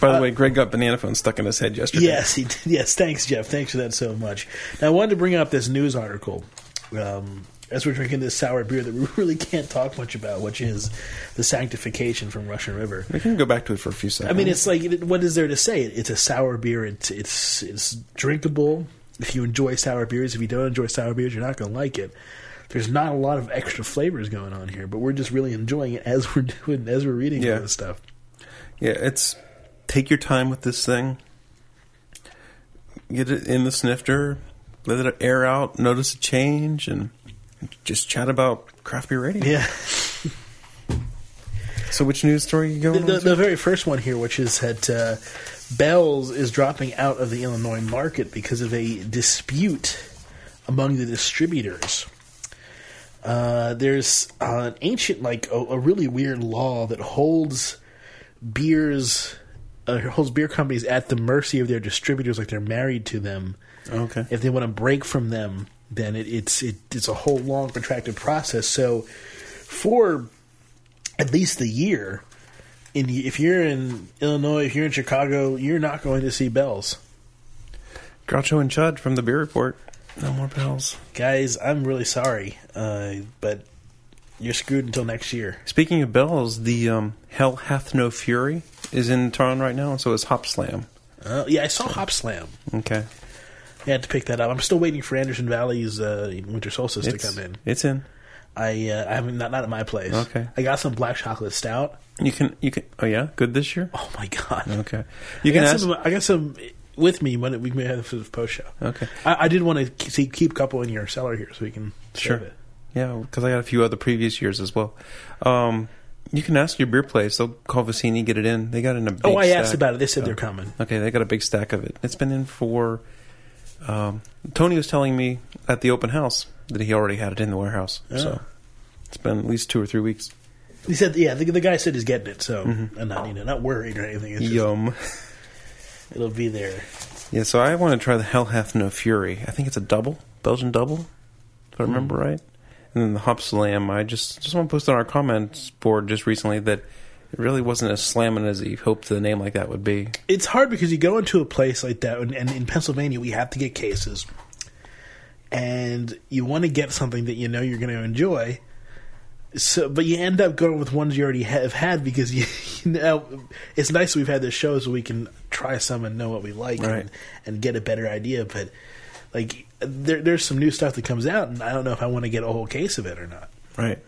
Speaker 1: By the way, Greg got banana phone stuck in his head yesterday.
Speaker 2: Yes, he did. yes. Thanks, Jeff. Thanks for that so much. Now, I wanted to bring up this news article um, as we're drinking this sour beer that we really can't talk much about, which is the sanctification from Russian River.
Speaker 1: we can go back to it for a few seconds.
Speaker 2: I mean, it's like, what is there to say? It's a sour beer. It's it's it's drinkable. If you enjoy sour beers, if you don't enjoy sour beers, you're not going to like it. There's not a lot of extra flavors going on here, but we're just really enjoying it as we're doing as we're reading
Speaker 1: Yeah.
Speaker 2: all this stuff.
Speaker 1: Yeah, it's take your time with this thing. Get it in the snifter, let it air out, notice a change, and just chat about craft beer radio.
Speaker 2: Yeah.
Speaker 1: So, which news story are
Speaker 2: you
Speaker 1: going
Speaker 2: the,
Speaker 1: to?
Speaker 2: the very first one here, which is that uh, Bell's is dropping out of the Illinois market because of a dispute among the distributors. Uh, there's uh, an ancient, like a, a really weird law that holds beers, uh, holds beer companies at the mercy of their distributors, like they're married to them.
Speaker 1: okay.
Speaker 2: If they want to break from them, then it, it's it, it's a whole long protracted process. So, for at least a year, in if you're in Illinois, if you're in Chicago, you're not going to see Bell's,
Speaker 1: Groucho and Chud from the Beer Report. No more Bell's.
Speaker 2: guys. I'm really sorry, uh, but you're screwed until next year.
Speaker 1: Speaking of Bell's, the um, Hell Hath No Fury is in town right now, and so is Hop Slam.
Speaker 2: Uh, yeah, I saw Hop Slam.
Speaker 1: Okay.
Speaker 2: I had to pick that up. I'm still waiting for Anderson Valley's uh, Winter Solstice
Speaker 1: It's,
Speaker 2: to come in.
Speaker 1: it's in.
Speaker 2: I uh, I haven't not not at my place.
Speaker 1: Okay.
Speaker 2: I got some black chocolate stout.
Speaker 1: You can you can. Oh yeah, good this year.
Speaker 2: Oh my god.
Speaker 1: Okay, you
Speaker 2: I
Speaker 1: can
Speaker 2: got
Speaker 1: ask.
Speaker 2: some. I got some with me when we may have the post show.
Speaker 1: Okay,
Speaker 2: I, I did want to keep, keep a couple in your cellar here so we can
Speaker 1: Sure.
Speaker 2: it.
Speaker 1: yeah, because I got a few other previous years as well. Um, you can ask your beer place. They'll call Vicini, get it in. They got in a. Big
Speaker 2: Oh, I asked about it. They said
Speaker 1: Oh.
Speaker 2: they're coming.
Speaker 1: Okay, they got a big stack of it. It's been in for. Um, Tony was telling me at the open house that he already had it in the warehouse. So
Speaker 2: Oh.
Speaker 1: it's been at least two or three weeks.
Speaker 2: He said, yeah, the, the guy said he's getting it, so I'm not you know not worried or anything. It's just,
Speaker 1: Yum.
Speaker 2: it'll be there.
Speaker 1: Yeah, so I want to try the Hell Hath No Fury. I think it's a double, Belgian double, if I remember right. And then the Hop Slam, I just just want to post on our comments board just recently that it really wasn't as slamming as he hoped the name like that would be.
Speaker 2: It's hard because you go into a place like that, and, and in Pennsylvania we have to get cases, and you want to get something that you know you're going to enjoy. So, but you end up going with ones you already have had because you, you know it's nice that we've had this show so we can try some and know what we like
Speaker 1: Right.
Speaker 2: and, and get a better idea. But like, there, there's some new stuff that comes out, and I don't know if I want to get a whole case of it or not.
Speaker 1: Right.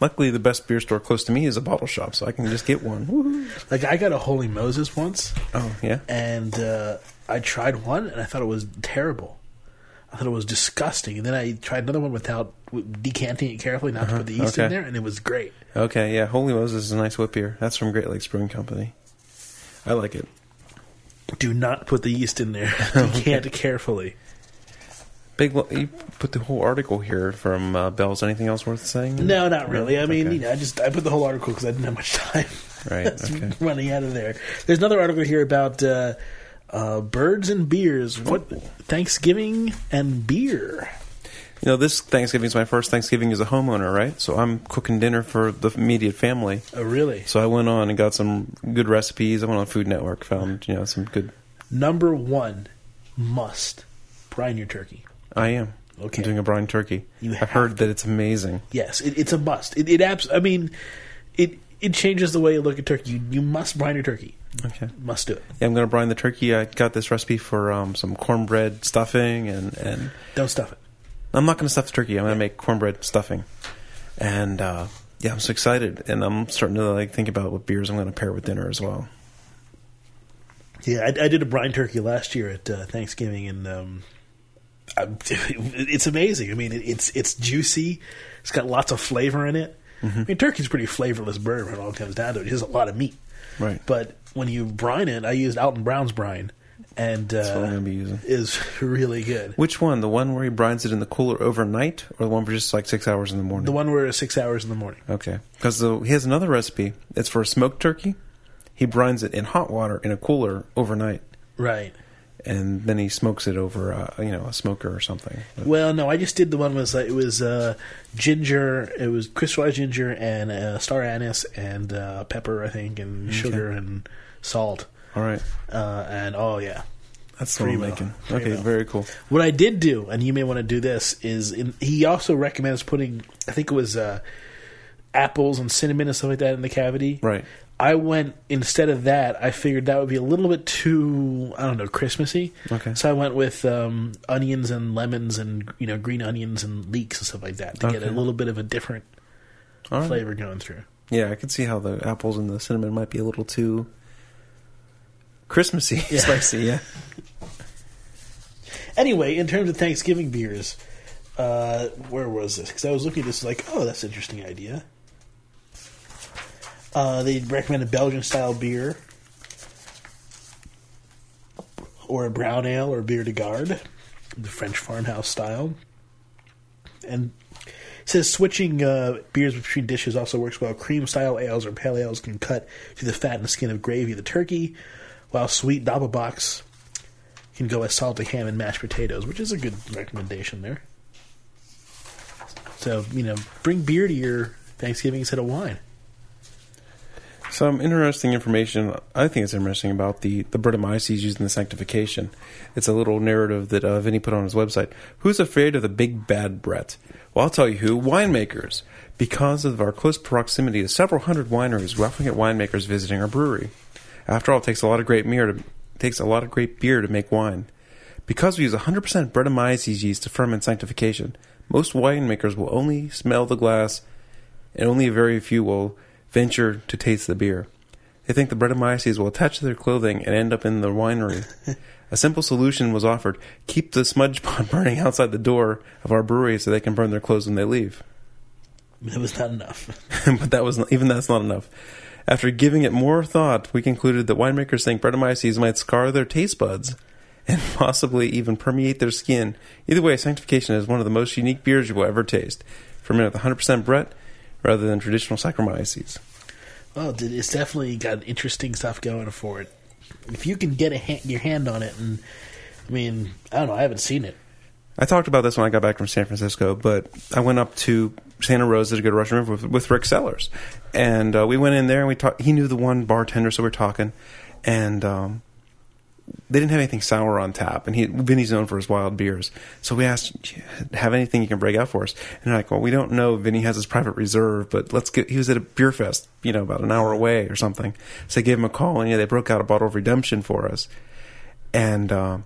Speaker 1: Luckily, the best beer store close to me is a bottle shop, so I can just get one. Woohoo.
Speaker 2: Like, I got a Holy Moses once,
Speaker 1: Oh, yeah?
Speaker 2: and uh, I tried one, and I thought it was terrible. I thought it was disgusting, and then I tried another one without decanting it carefully, not to put the yeast in
Speaker 1: Uh-huh.
Speaker 2: there, and it was great.
Speaker 1: Okay, yeah, Holy Moses is a nice wit beer. That's from Great Lakes Brewing Company. I like it.
Speaker 2: Do not put the yeast in there. Decant it carefully.
Speaker 1: Big, you put the whole article here from uh, Bell's. Anything else worth saying?
Speaker 2: No, not really. I mean,
Speaker 1: Okay.
Speaker 2: you know, I just I put the whole article because I didn't have much time.
Speaker 1: Right, okay.
Speaker 2: running out of there. There's another article here about uh, uh, birds and beers. What Thanksgiving and beer?
Speaker 1: You know, this Thanksgiving is my first Thanksgiving as a homeowner, right? So I'm cooking dinner for the immediate family.
Speaker 2: Oh, really?
Speaker 1: So I went on and got some good recipes. I went on Food Network, found you know some good.
Speaker 2: Number one must brine your turkey.
Speaker 1: I am.
Speaker 2: Okay.
Speaker 1: I'm doing a brine turkey.
Speaker 2: You
Speaker 1: I've
Speaker 2: have
Speaker 1: heard that it's amazing.
Speaker 2: Yes, it, it's a must. It, it abs- I mean, it it changes the way you look at turkey. You, you must brine your turkey.
Speaker 1: Okay.
Speaker 2: Must do it.
Speaker 1: Yeah, I'm going to brine the turkey. I got this recipe for um, some cornbread stuffing, and, and
Speaker 2: Don't stuff it.
Speaker 1: I'm not going to stuff the turkey. I'm going to make cornbread stuffing, and uh, yeah, I'm so excited, and I'm starting to like think about what beers I'm going to pair with dinner as well.
Speaker 2: Yeah, I, I did a brine turkey last year at uh, Thanksgiving, and um, it's amazing. I mean, it's it's juicy. It's got lots of flavor in it. I mean, turkey's pretty flavorless bird when it all comes down to it. It has a lot of meat,
Speaker 1: Right.
Speaker 2: but when you brine it, I used Alton Brown's brine, and uh,
Speaker 1: going to be using.
Speaker 2: is really good.
Speaker 1: Which one? The one where he brines it in the cooler overnight, or the one for just like six hours in the morning?
Speaker 2: The one where it's six hours in the morning.
Speaker 1: Okay, because he has another recipe. It's for a smoked turkey. He brines it in hot water in a cooler overnight,
Speaker 2: Right.
Speaker 1: And then he smokes it over, uh, you know, a smoker or something. But-
Speaker 2: Well, no, I just did the one was like it was uh, ginger, it was crystallized ginger and uh, star anise and uh, pepper, I think, and sugar and salt.
Speaker 1: all right,
Speaker 2: Uh, and oh yeah,
Speaker 1: that's I'm making. Okay, very cool.
Speaker 2: what I did do, and you may want to do this, is in, he also recommends putting, I think it was uh, apples and cinnamon and stuff like that in the cavity.
Speaker 1: Right.
Speaker 2: I went instead of that. I figured that would be a little bit too, I don't know, Christmassy.
Speaker 1: Okay.
Speaker 2: So I went with um, onions and lemons and you know green onions and leeks and stuff like that to get a little bit of a different
Speaker 1: right.
Speaker 2: flavor going through.
Speaker 1: Yeah, I could see how the apples and the cinnamon might be a little too Christmassy,
Speaker 2: Yeah.
Speaker 1: spicy. Yeah.
Speaker 2: Anyway, in terms of Thanksgiving beers, uh, where was this? Because I was looking at this like, oh, that's an interesting idea. Uh, they recommend a Belgian style beer, or a brown ale, or bière de garde, the French farmhouse style. And says switching uh, beers between dishes also works well. Cream style ales or pale ales can cut through the fat and skin of gravy of the turkey, while sweet doppelbocks can go as salted ham and mashed potatoes, which is a good recommendation there. So, you know, bring beer to your Thanksgiving instead of wine.
Speaker 1: Some interesting information. I think it's interesting about the the Brettanomyces used in the sanctification. It's a little narrative that uh, Vinny put on his website. Who's afraid of the big bad Brett? Well, I'll tell you who. Winemakers. Because of our close proximity to several hundred wineries, we often get winemakers visiting our brewery. After all, it takes a lot of great beer to takes a lot of great beer to make wine. Because we use 100% Brettanomyces yeast to ferment sanctification, Most winemakers will only smell the glass, and only a very few will venture to taste the beer. They think the Brettanomyces will attach to their clothing and end up in the winery. a simple solution was offered: keep the smudge pot burning outside the door of our brewery so they can burn their clothes when they leave.
Speaker 2: It was not enough.
Speaker 1: but that was not, even that's not enough. After giving it more thought, we concluded that winemakers think Brettanomyces might scar their taste buds and possibly even permeate their skin. Either way, Sanctification is one of the most unique beers you will ever taste. Fermented with 100% Brett rather than traditional Saccharomyces.
Speaker 2: Well, it's definitely got interesting stuff going for it. If you can get a ha- your hand on it, and I mean, I don't know, I haven't seen it.
Speaker 1: I talked about this when I got back from San Francisco, but I went up to Santa Rosa to go to Russian River with, with Rick Sellers, and uh, we went in there and we talked. He knew the one bartender, so we are talking, and um, they didn't have anything sour on tap, and he Vinny's known for his wild beers. So we asked, "Have anything you can break out for us?" And they're like, "Well, we don't know. Vinny has his private reserve, but let's get." He was at a beer fest, you know, about an hour away or something. So I gave him a call, and yeah, they broke out a bottle of Redemption for us, and. Uh,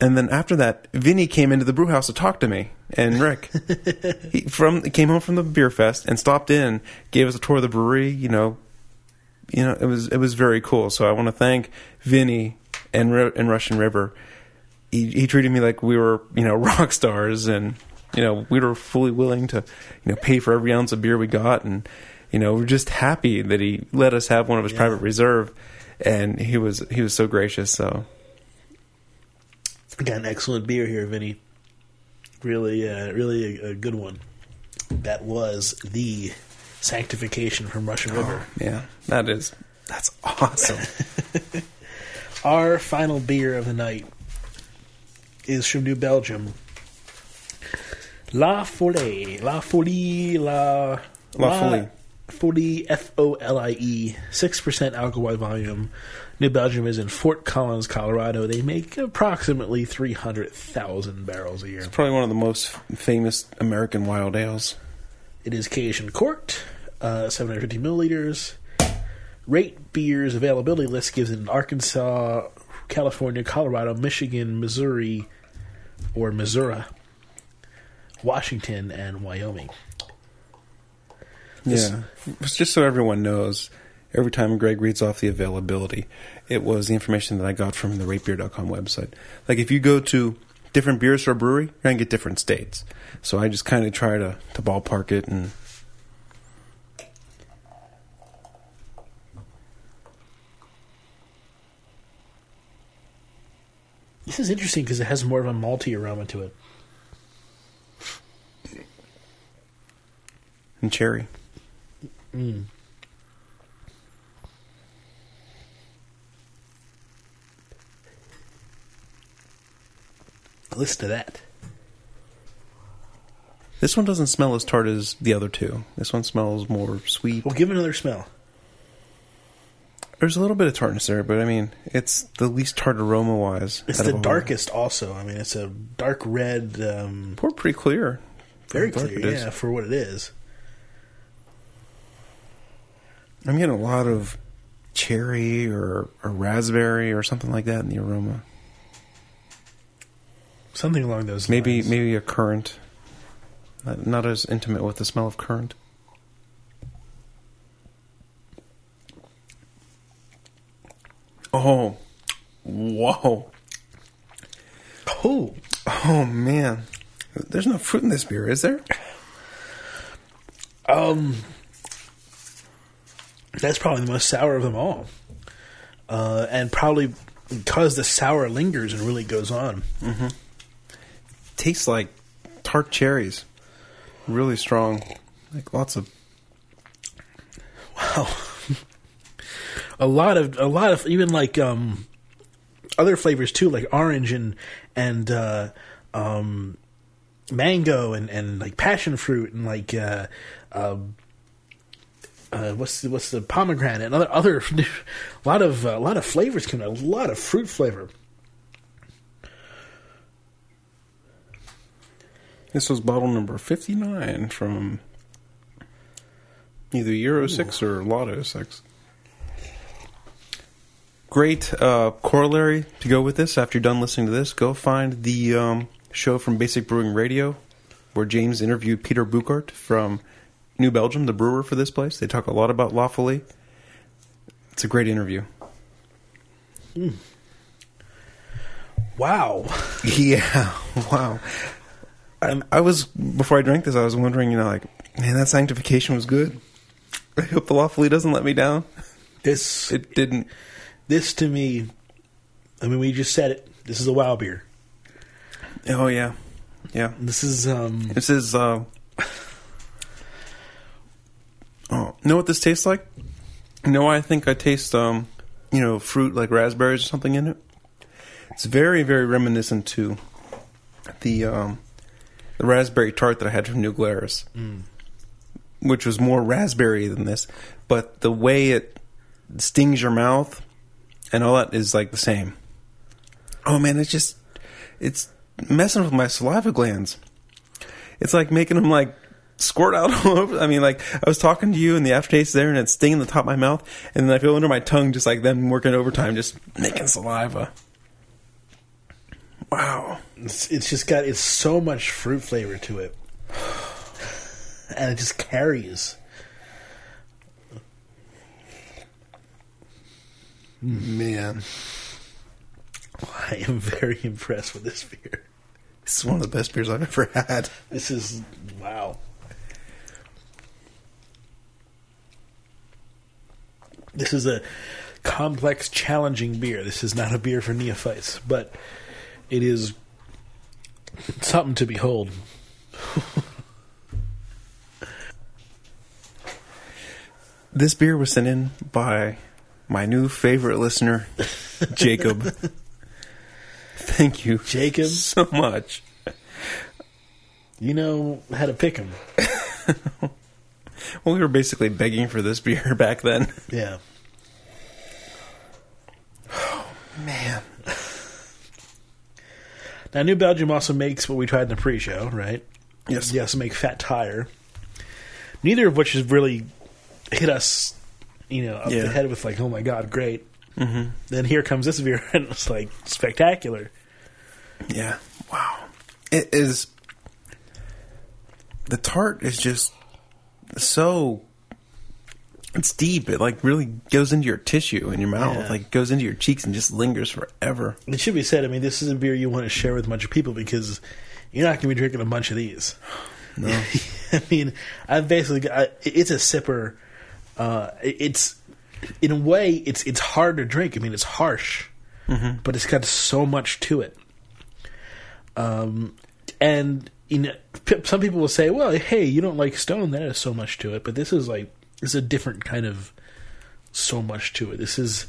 Speaker 1: and then after that, Vinny came into the brew house to talk to me and Rick. he from came home from the beer fest and stopped in, gave us a tour of the brewery. You know, you know, it was it was very cool. So I want to thank Vinny and and Russian River. He, he treated me like we were you know rock stars, and you know we were fully willing to you know pay for every ounce of beer we got, and you know we're just happy that he let us have one of his yeah. private reserve, and he was he was so gracious. So
Speaker 2: Got an excellent beer here, Vinny. Really, uh, really a, a, good one. That was the sanctification from Russian River.
Speaker 1: Oh, yeah, that is that's awesome.
Speaker 2: Our final beer of the night is from New Belgium. La Folie, La Folie, La
Speaker 1: La, Folie.
Speaker 2: Folie, F O L I E, six percent alcohol by volume. New Belgium is in Fort Collins, Colorado. They make approximately 300,000 barrels a year.
Speaker 1: It's probably one of the most famous American wild ales.
Speaker 2: It is Cajun Court, uh, 750 milliliters. Rate beers availability list gives in Arkansas, California, Colorado, Michigan, Missouri, or Missouri, Washington, and Wyoming.
Speaker 1: This, yeah, just so everyone knows every time Greg reads off the availability, it was the information that I got from the ratebeer.com website. Like if you go to different beer store brewery, you're going to get different states. So I just kind of try to, to ballpark it and.
Speaker 2: This is interesting because it has more of a malty aroma to it.
Speaker 1: And cherry.
Speaker 2: Mm. Listen to that.
Speaker 1: This one doesn't smell as tart as the other two. This one smells more sweet.
Speaker 2: Well, give it another smell.
Speaker 1: There's a little bit of tartness there, but I mean, it's the least tart aroma wise.
Speaker 2: It's the darkest, also. I mean, it's a dark red. Um,
Speaker 1: Pour pretty clear.
Speaker 2: Very clear, yeah, for what it is.
Speaker 1: I'm getting a lot of cherry or, or raspberry or something like that in the aroma.
Speaker 2: Something along those
Speaker 1: maybe,
Speaker 2: lines.
Speaker 1: Maybe a currant. Not, not as intimate with the smell of currant. Oh, whoa.
Speaker 2: Oh.
Speaker 1: Oh, man. There's no fruit in this beer, is there?
Speaker 2: Um, that's probably the most sour of them all. Uh, and probably because the sour lingers and really goes on.
Speaker 1: Mm-hmm tastes like tart cherries. Really strong. Like lots of
Speaker 2: Wow. a lot of a lot of even like um other flavors too, like orange and and uh um mango and, and like passion fruit and like uh, uh, uh, what's the, what's the pomegranate and other other a lot of a lot of flavors out, a lot of fruit flavor.
Speaker 1: This was bottle number 59 from either Euro Ooh. 6 or Lotto 6. Great uh, corollary to go with this after you're done listening to this. Go find the um, show from Basic Brewing Radio where James interviewed Peter Bouckaert from New Belgium, the brewer for this place. They talk a lot about La Folie. It's a great interview.
Speaker 2: Wow.
Speaker 1: Yeah, wow. I, I was before I drank this. I was wondering, you know, like, man, that sanctification was good. I hope the La Folie doesn't let me down.
Speaker 2: This
Speaker 1: It didn't.
Speaker 2: This to me, I mean, we just said it. This is a wow beer.
Speaker 1: Oh yeah, yeah.
Speaker 2: This is um.
Speaker 1: This is. Uh, oh, know what this tastes like? You know, why I think I taste, um, you know, fruit like raspberries or something in it. It's very, very reminiscent to the um, the raspberry tart that I had from New Glarus, which was more raspberry than this. But the way it stings your mouth and all that is like the same. Oh man, it's just it's messing with my saliva glands. It's like making them like squirt out all over. I mean, like I was talking to you and the aftertaste there, and it's stinging the top of my mouth, and then I feel under my tongue just like them working overtime, just making saliva. Wow.
Speaker 2: It's, it's just got it's so much fruit flavor to it, and it just carries. Mm-hmm.
Speaker 1: Man,
Speaker 2: I am very impressed with this beer.
Speaker 1: this is one of the best beers I've ever had.
Speaker 2: This is wow. This is a complex, challenging beer. This is not a beer for neophytes, but it is something to behold.
Speaker 1: This beer was sent in by my new favorite listener, Jacob. Thank you,
Speaker 2: Jacob,
Speaker 1: so much.
Speaker 2: you know how to pick them.
Speaker 1: Well, we were basically begging for this beer back then.
Speaker 2: Yeah.
Speaker 1: Oh man,
Speaker 2: Now, New Belgium also makes what we tried in the pre-show, right?
Speaker 1: yes,
Speaker 2: They also make Fat Tire. Neither of which has really hit us, you know, up
Speaker 1: Yeah.
Speaker 2: the head with like, oh my god, great. Mm-hmm. Then here comes this beer, and it's like spectacular.
Speaker 1: Yeah. Wow. It is. The tart is just so. It's deep. It like really goes into your tissue in your mouth,
Speaker 2: Yeah.
Speaker 1: like goes into your cheeks and just lingers forever.
Speaker 2: It should be said. I mean, this is a beer you want to share with a bunch of people because you're not going to be drinking a bunch of these.
Speaker 1: No.
Speaker 2: I mean, I've basically got, it's a sipper. Uh, it's in a way, it's it's hard to drink. I mean, it's harsh, but it's got so much to it. Um, and you know, some people will say, "Well, hey, you don't like Stone? That has so much to it." But this is like this is a different kind of so much to it. This is,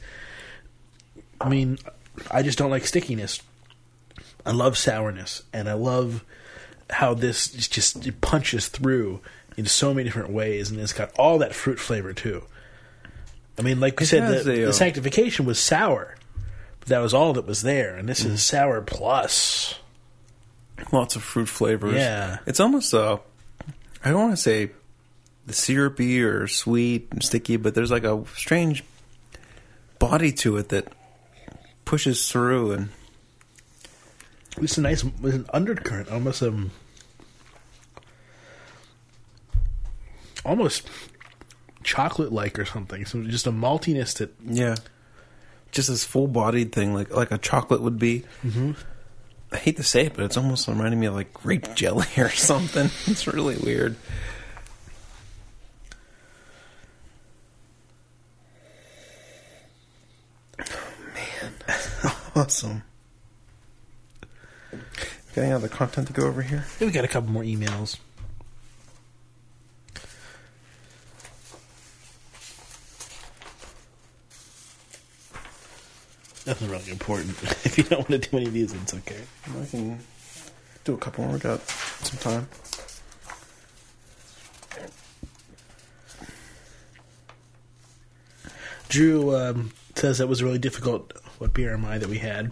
Speaker 2: I mean, I just don't like stickiness. I love sourness, and I love how this just punches through in so many different ways, and it's got all that fruit flavor too. I mean, like we
Speaker 1: It
Speaker 2: said, the,
Speaker 1: a, uh,
Speaker 2: the sanctification was sour, but that was all that was there, and this is sour plus.
Speaker 1: Lots of fruit flavors.
Speaker 2: Yeah.
Speaker 1: It's almost uh I don't want to say syrupy or sweet and sticky, but there's like a strange body to it that pushes through and
Speaker 2: It's a nice, it's an undercurrent, almost um, almost chocolate-like or something. So just a maltiness that
Speaker 1: Yeah, just this full bodied thing, like like a chocolate would be. Mm-hmm. I hate to say it, but it's almost reminding me of like grape jelly or something. It's really weird. Man, awesome. Got any other content to go over here?
Speaker 2: we got a couple more emails. Nothing really important. if you don't want to do any of these, it's okay.
Speaker 1: I can do a couple more. We got some time.
Speaker 2: Drew um, says that was really difficult. What beer am I that we had?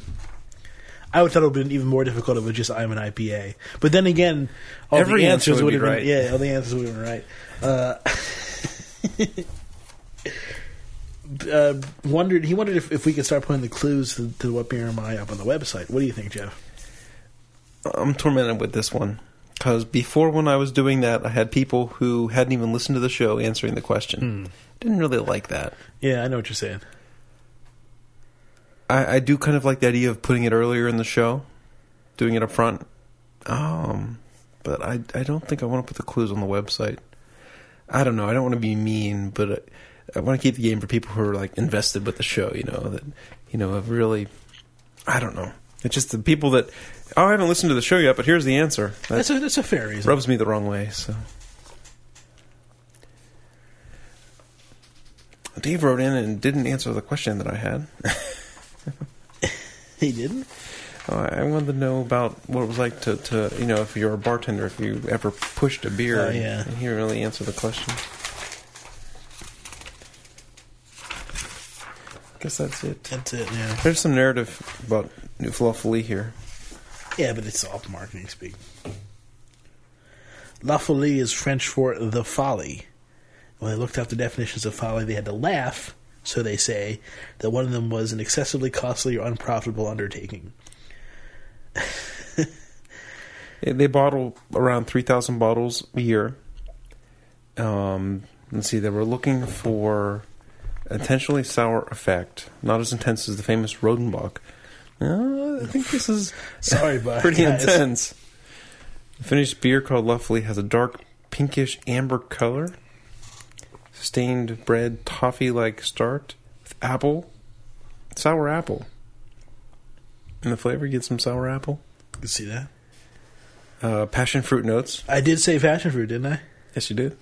Speaker 2: I would thought it would have been even more difficult if it was just I'm an IPA. But then again, all
Speaker 1: Every
Speaker 2: the
Speaker 1: answer
Speaker 2: answers
Speaker 1: would
Speaker 2: would
Speaker 1: be
Speaker 2: have
Speaker 1: right.
Speaker 2: yeah, all the answers would have been right. Uh, uh, wondered he wondered if, if we could start putting the clues to, to what beer am I up on the website. What do you think, Jeff?
Speaker 1: I'm tormented with this one Because before, when I was doing that, I had people who hadn't even listened to the show answering the question. Didn't really like that.
Speaker 2: Yeah, I know what you're saying.
Speaker 1: I, I do kind of like the idea of putting it earlier in the show, doing it up front. Um, but I I don't think I want to put the clues on the website. I don't know. I don't want to be mean, but I, I want to keep the game for people who are like invested with the show. You know that you know have really. I don't know. It's just the people that oh I haven't listened to the show yet, but here's the answer. That
Speaker 2: That's a, that's a fair reason.
Speaker 1: rubs me the wrong way. So. Dave wrote in and didn't answer the question that I had.
Speaker 2: He didn't?
Speaker 1: Uh, I wanted to know about what it was like to, to you know, if you're a bartender, if you ever pushed a beer.
Speaker 2: Oh, yeah.
Speaker 1: And he didn't really answer the question. Guess that's it.
Speaker 2: That's it, yeah.
Speaker 1: There's some narrative about New Folie here.
Speaker 2: Yeah, but it's all marketing speak. La folie is French for the folly. When they looked up the definitions of folly, they had to laugh, so they say, that one of them was an excessively costly or unprofitable undertaking.
Speaker 1: They- They bottle around 3,000 bottles a year. Um, let's see, they were looking for intentionally sour effect, not as intense as the famous Rodenbach. Uh, I think this is
Speaker 2: Sorry, but
Speaker 1: pretty
Speaker 2: guys.
Speaker 1: intense. The finished beer called La Folie has a dark pinkish amber color, stained bread toffee like start with apple, sour apple. And the flavor, get some sour apple.
Speaker 2: You can see that.
Speaker 1: Uh, passion fruit notes.
Speaker 2: I did say passion fruit, didn't I?
Speaker 1: Yes, you did.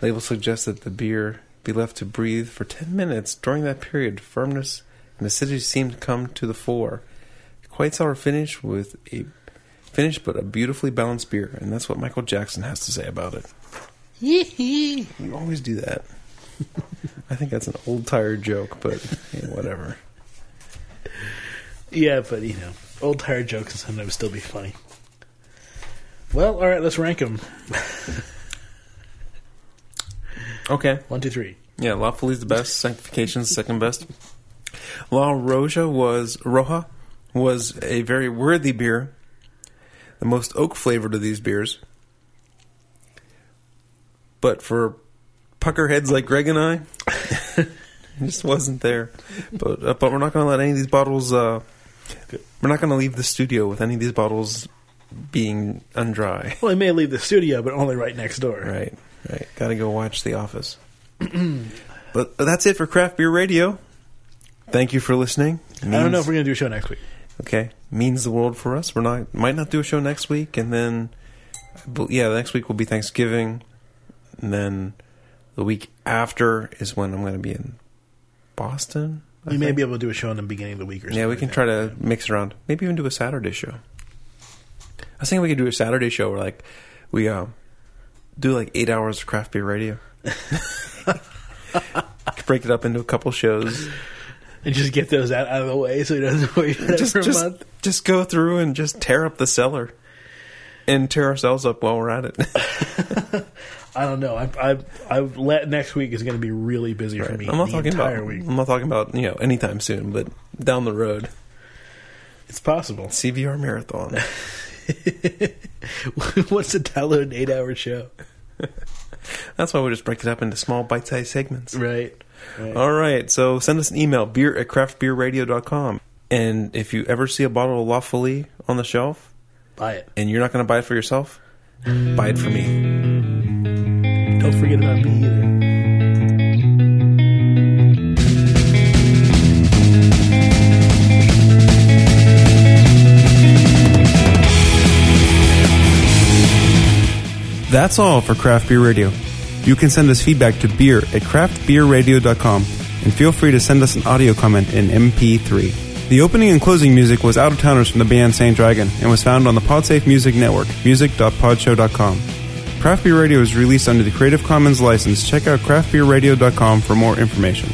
Speaker 1: Label suggests that the beer be left to breathe for 10 minutes. During that period, firmness and acidity seem to come to the fore. Quite sour finish with a finish, but a beautifully balanced beer. And that's what Michael Jackson has to say about it. You always do that. I think that's an old tired joke, but yeah, whatever.
Speaker 2: Yeah, but you know, old tired jokes can sometimes still be funny. Well, all right, let's rank them.
Speaker 1: Okay.
Speaker 2: One, two, three.
Speaker 1: Yeah, La Folie's the best. Sanctification's second best. La Roja was Roja was a very worthy beer, the most oak flavored of these beers. But for puckerheads like Greg and I, it just wasn't there. But uh, but we're not going to let any of these bottles. Uh, we're not going to leave the studio with any of these bottles being undry.
Speaker 2: Well, he may leave the studio, but only right next door.
Speaker 1: Right, right. Got to go watch The Office. but that's it for Craft Beer Radio. Thank you for listening.
Speaker 2: I don't know if we're going to do a show next week.
Speaker 1: Okay, means the world for us. We're not might not do a show next week, and then, but yeah, next week will be Thanksgiving, and then the week after is when I'm going to be in Boston. I
Speaker 2: We may be able to do a show in the beginning of the week or something.
Speaker 1: Yeah, we can try to mix around. Maybe even do a Saturday show. I was thinking we could do a Saturday show where like we uh, do like eight hours of craft beer radio. Break it up into a couple shows.
Speaker 2: and just get those out, out of the way so he doesn't wait
Speaker 1: Just
Speaker 2: for a
Speaker 1: just
Speaker 2: month.
Speaker 1: just go through and just tear up the cellar. And tear ourselves up while we're at it.
Speaker 2: I don't know. I, I, I let next week is going to be really busy for me.
Speaker 1: I'm not
Speaker 2: the
Speaker 1: talking
Speaker 2: entire
Speaker 1: about
Speaker 2: week.
Speaker 1: I'm not talking about you know anytime soon, but down the road,
Speaker 2: It's possible.
Speaker 1: CBR marathon.
Speaker 2: What's the download an eight-hour show?
Speaker 1: That's why we just break it up into small bite-sized segments.
Speaker 2: Right. right.
Speaker 1: All right, so send us an email, beer at craftbeerradio.com. And if you ever see a bottle of La Folie on the shelf
Speaker 2: Buy it.
Speaker 1: and you're not going to buy it for yourself, buy it for me.
Speaker 2: Don't forget about me either.
Speaker 1: That's all for Craft Beer Radio. You can send us feedback to beer at craftbeerradio.com and feel free to send us an audio comment in MP3. The opening and closing music was Out of Towners from the band Saint Dragon and was found on the Podsafe Music Network, music.podshow.com. Craft Beer Radio is released under the Creative Commons license. Check out craftbeerradio.com for more information.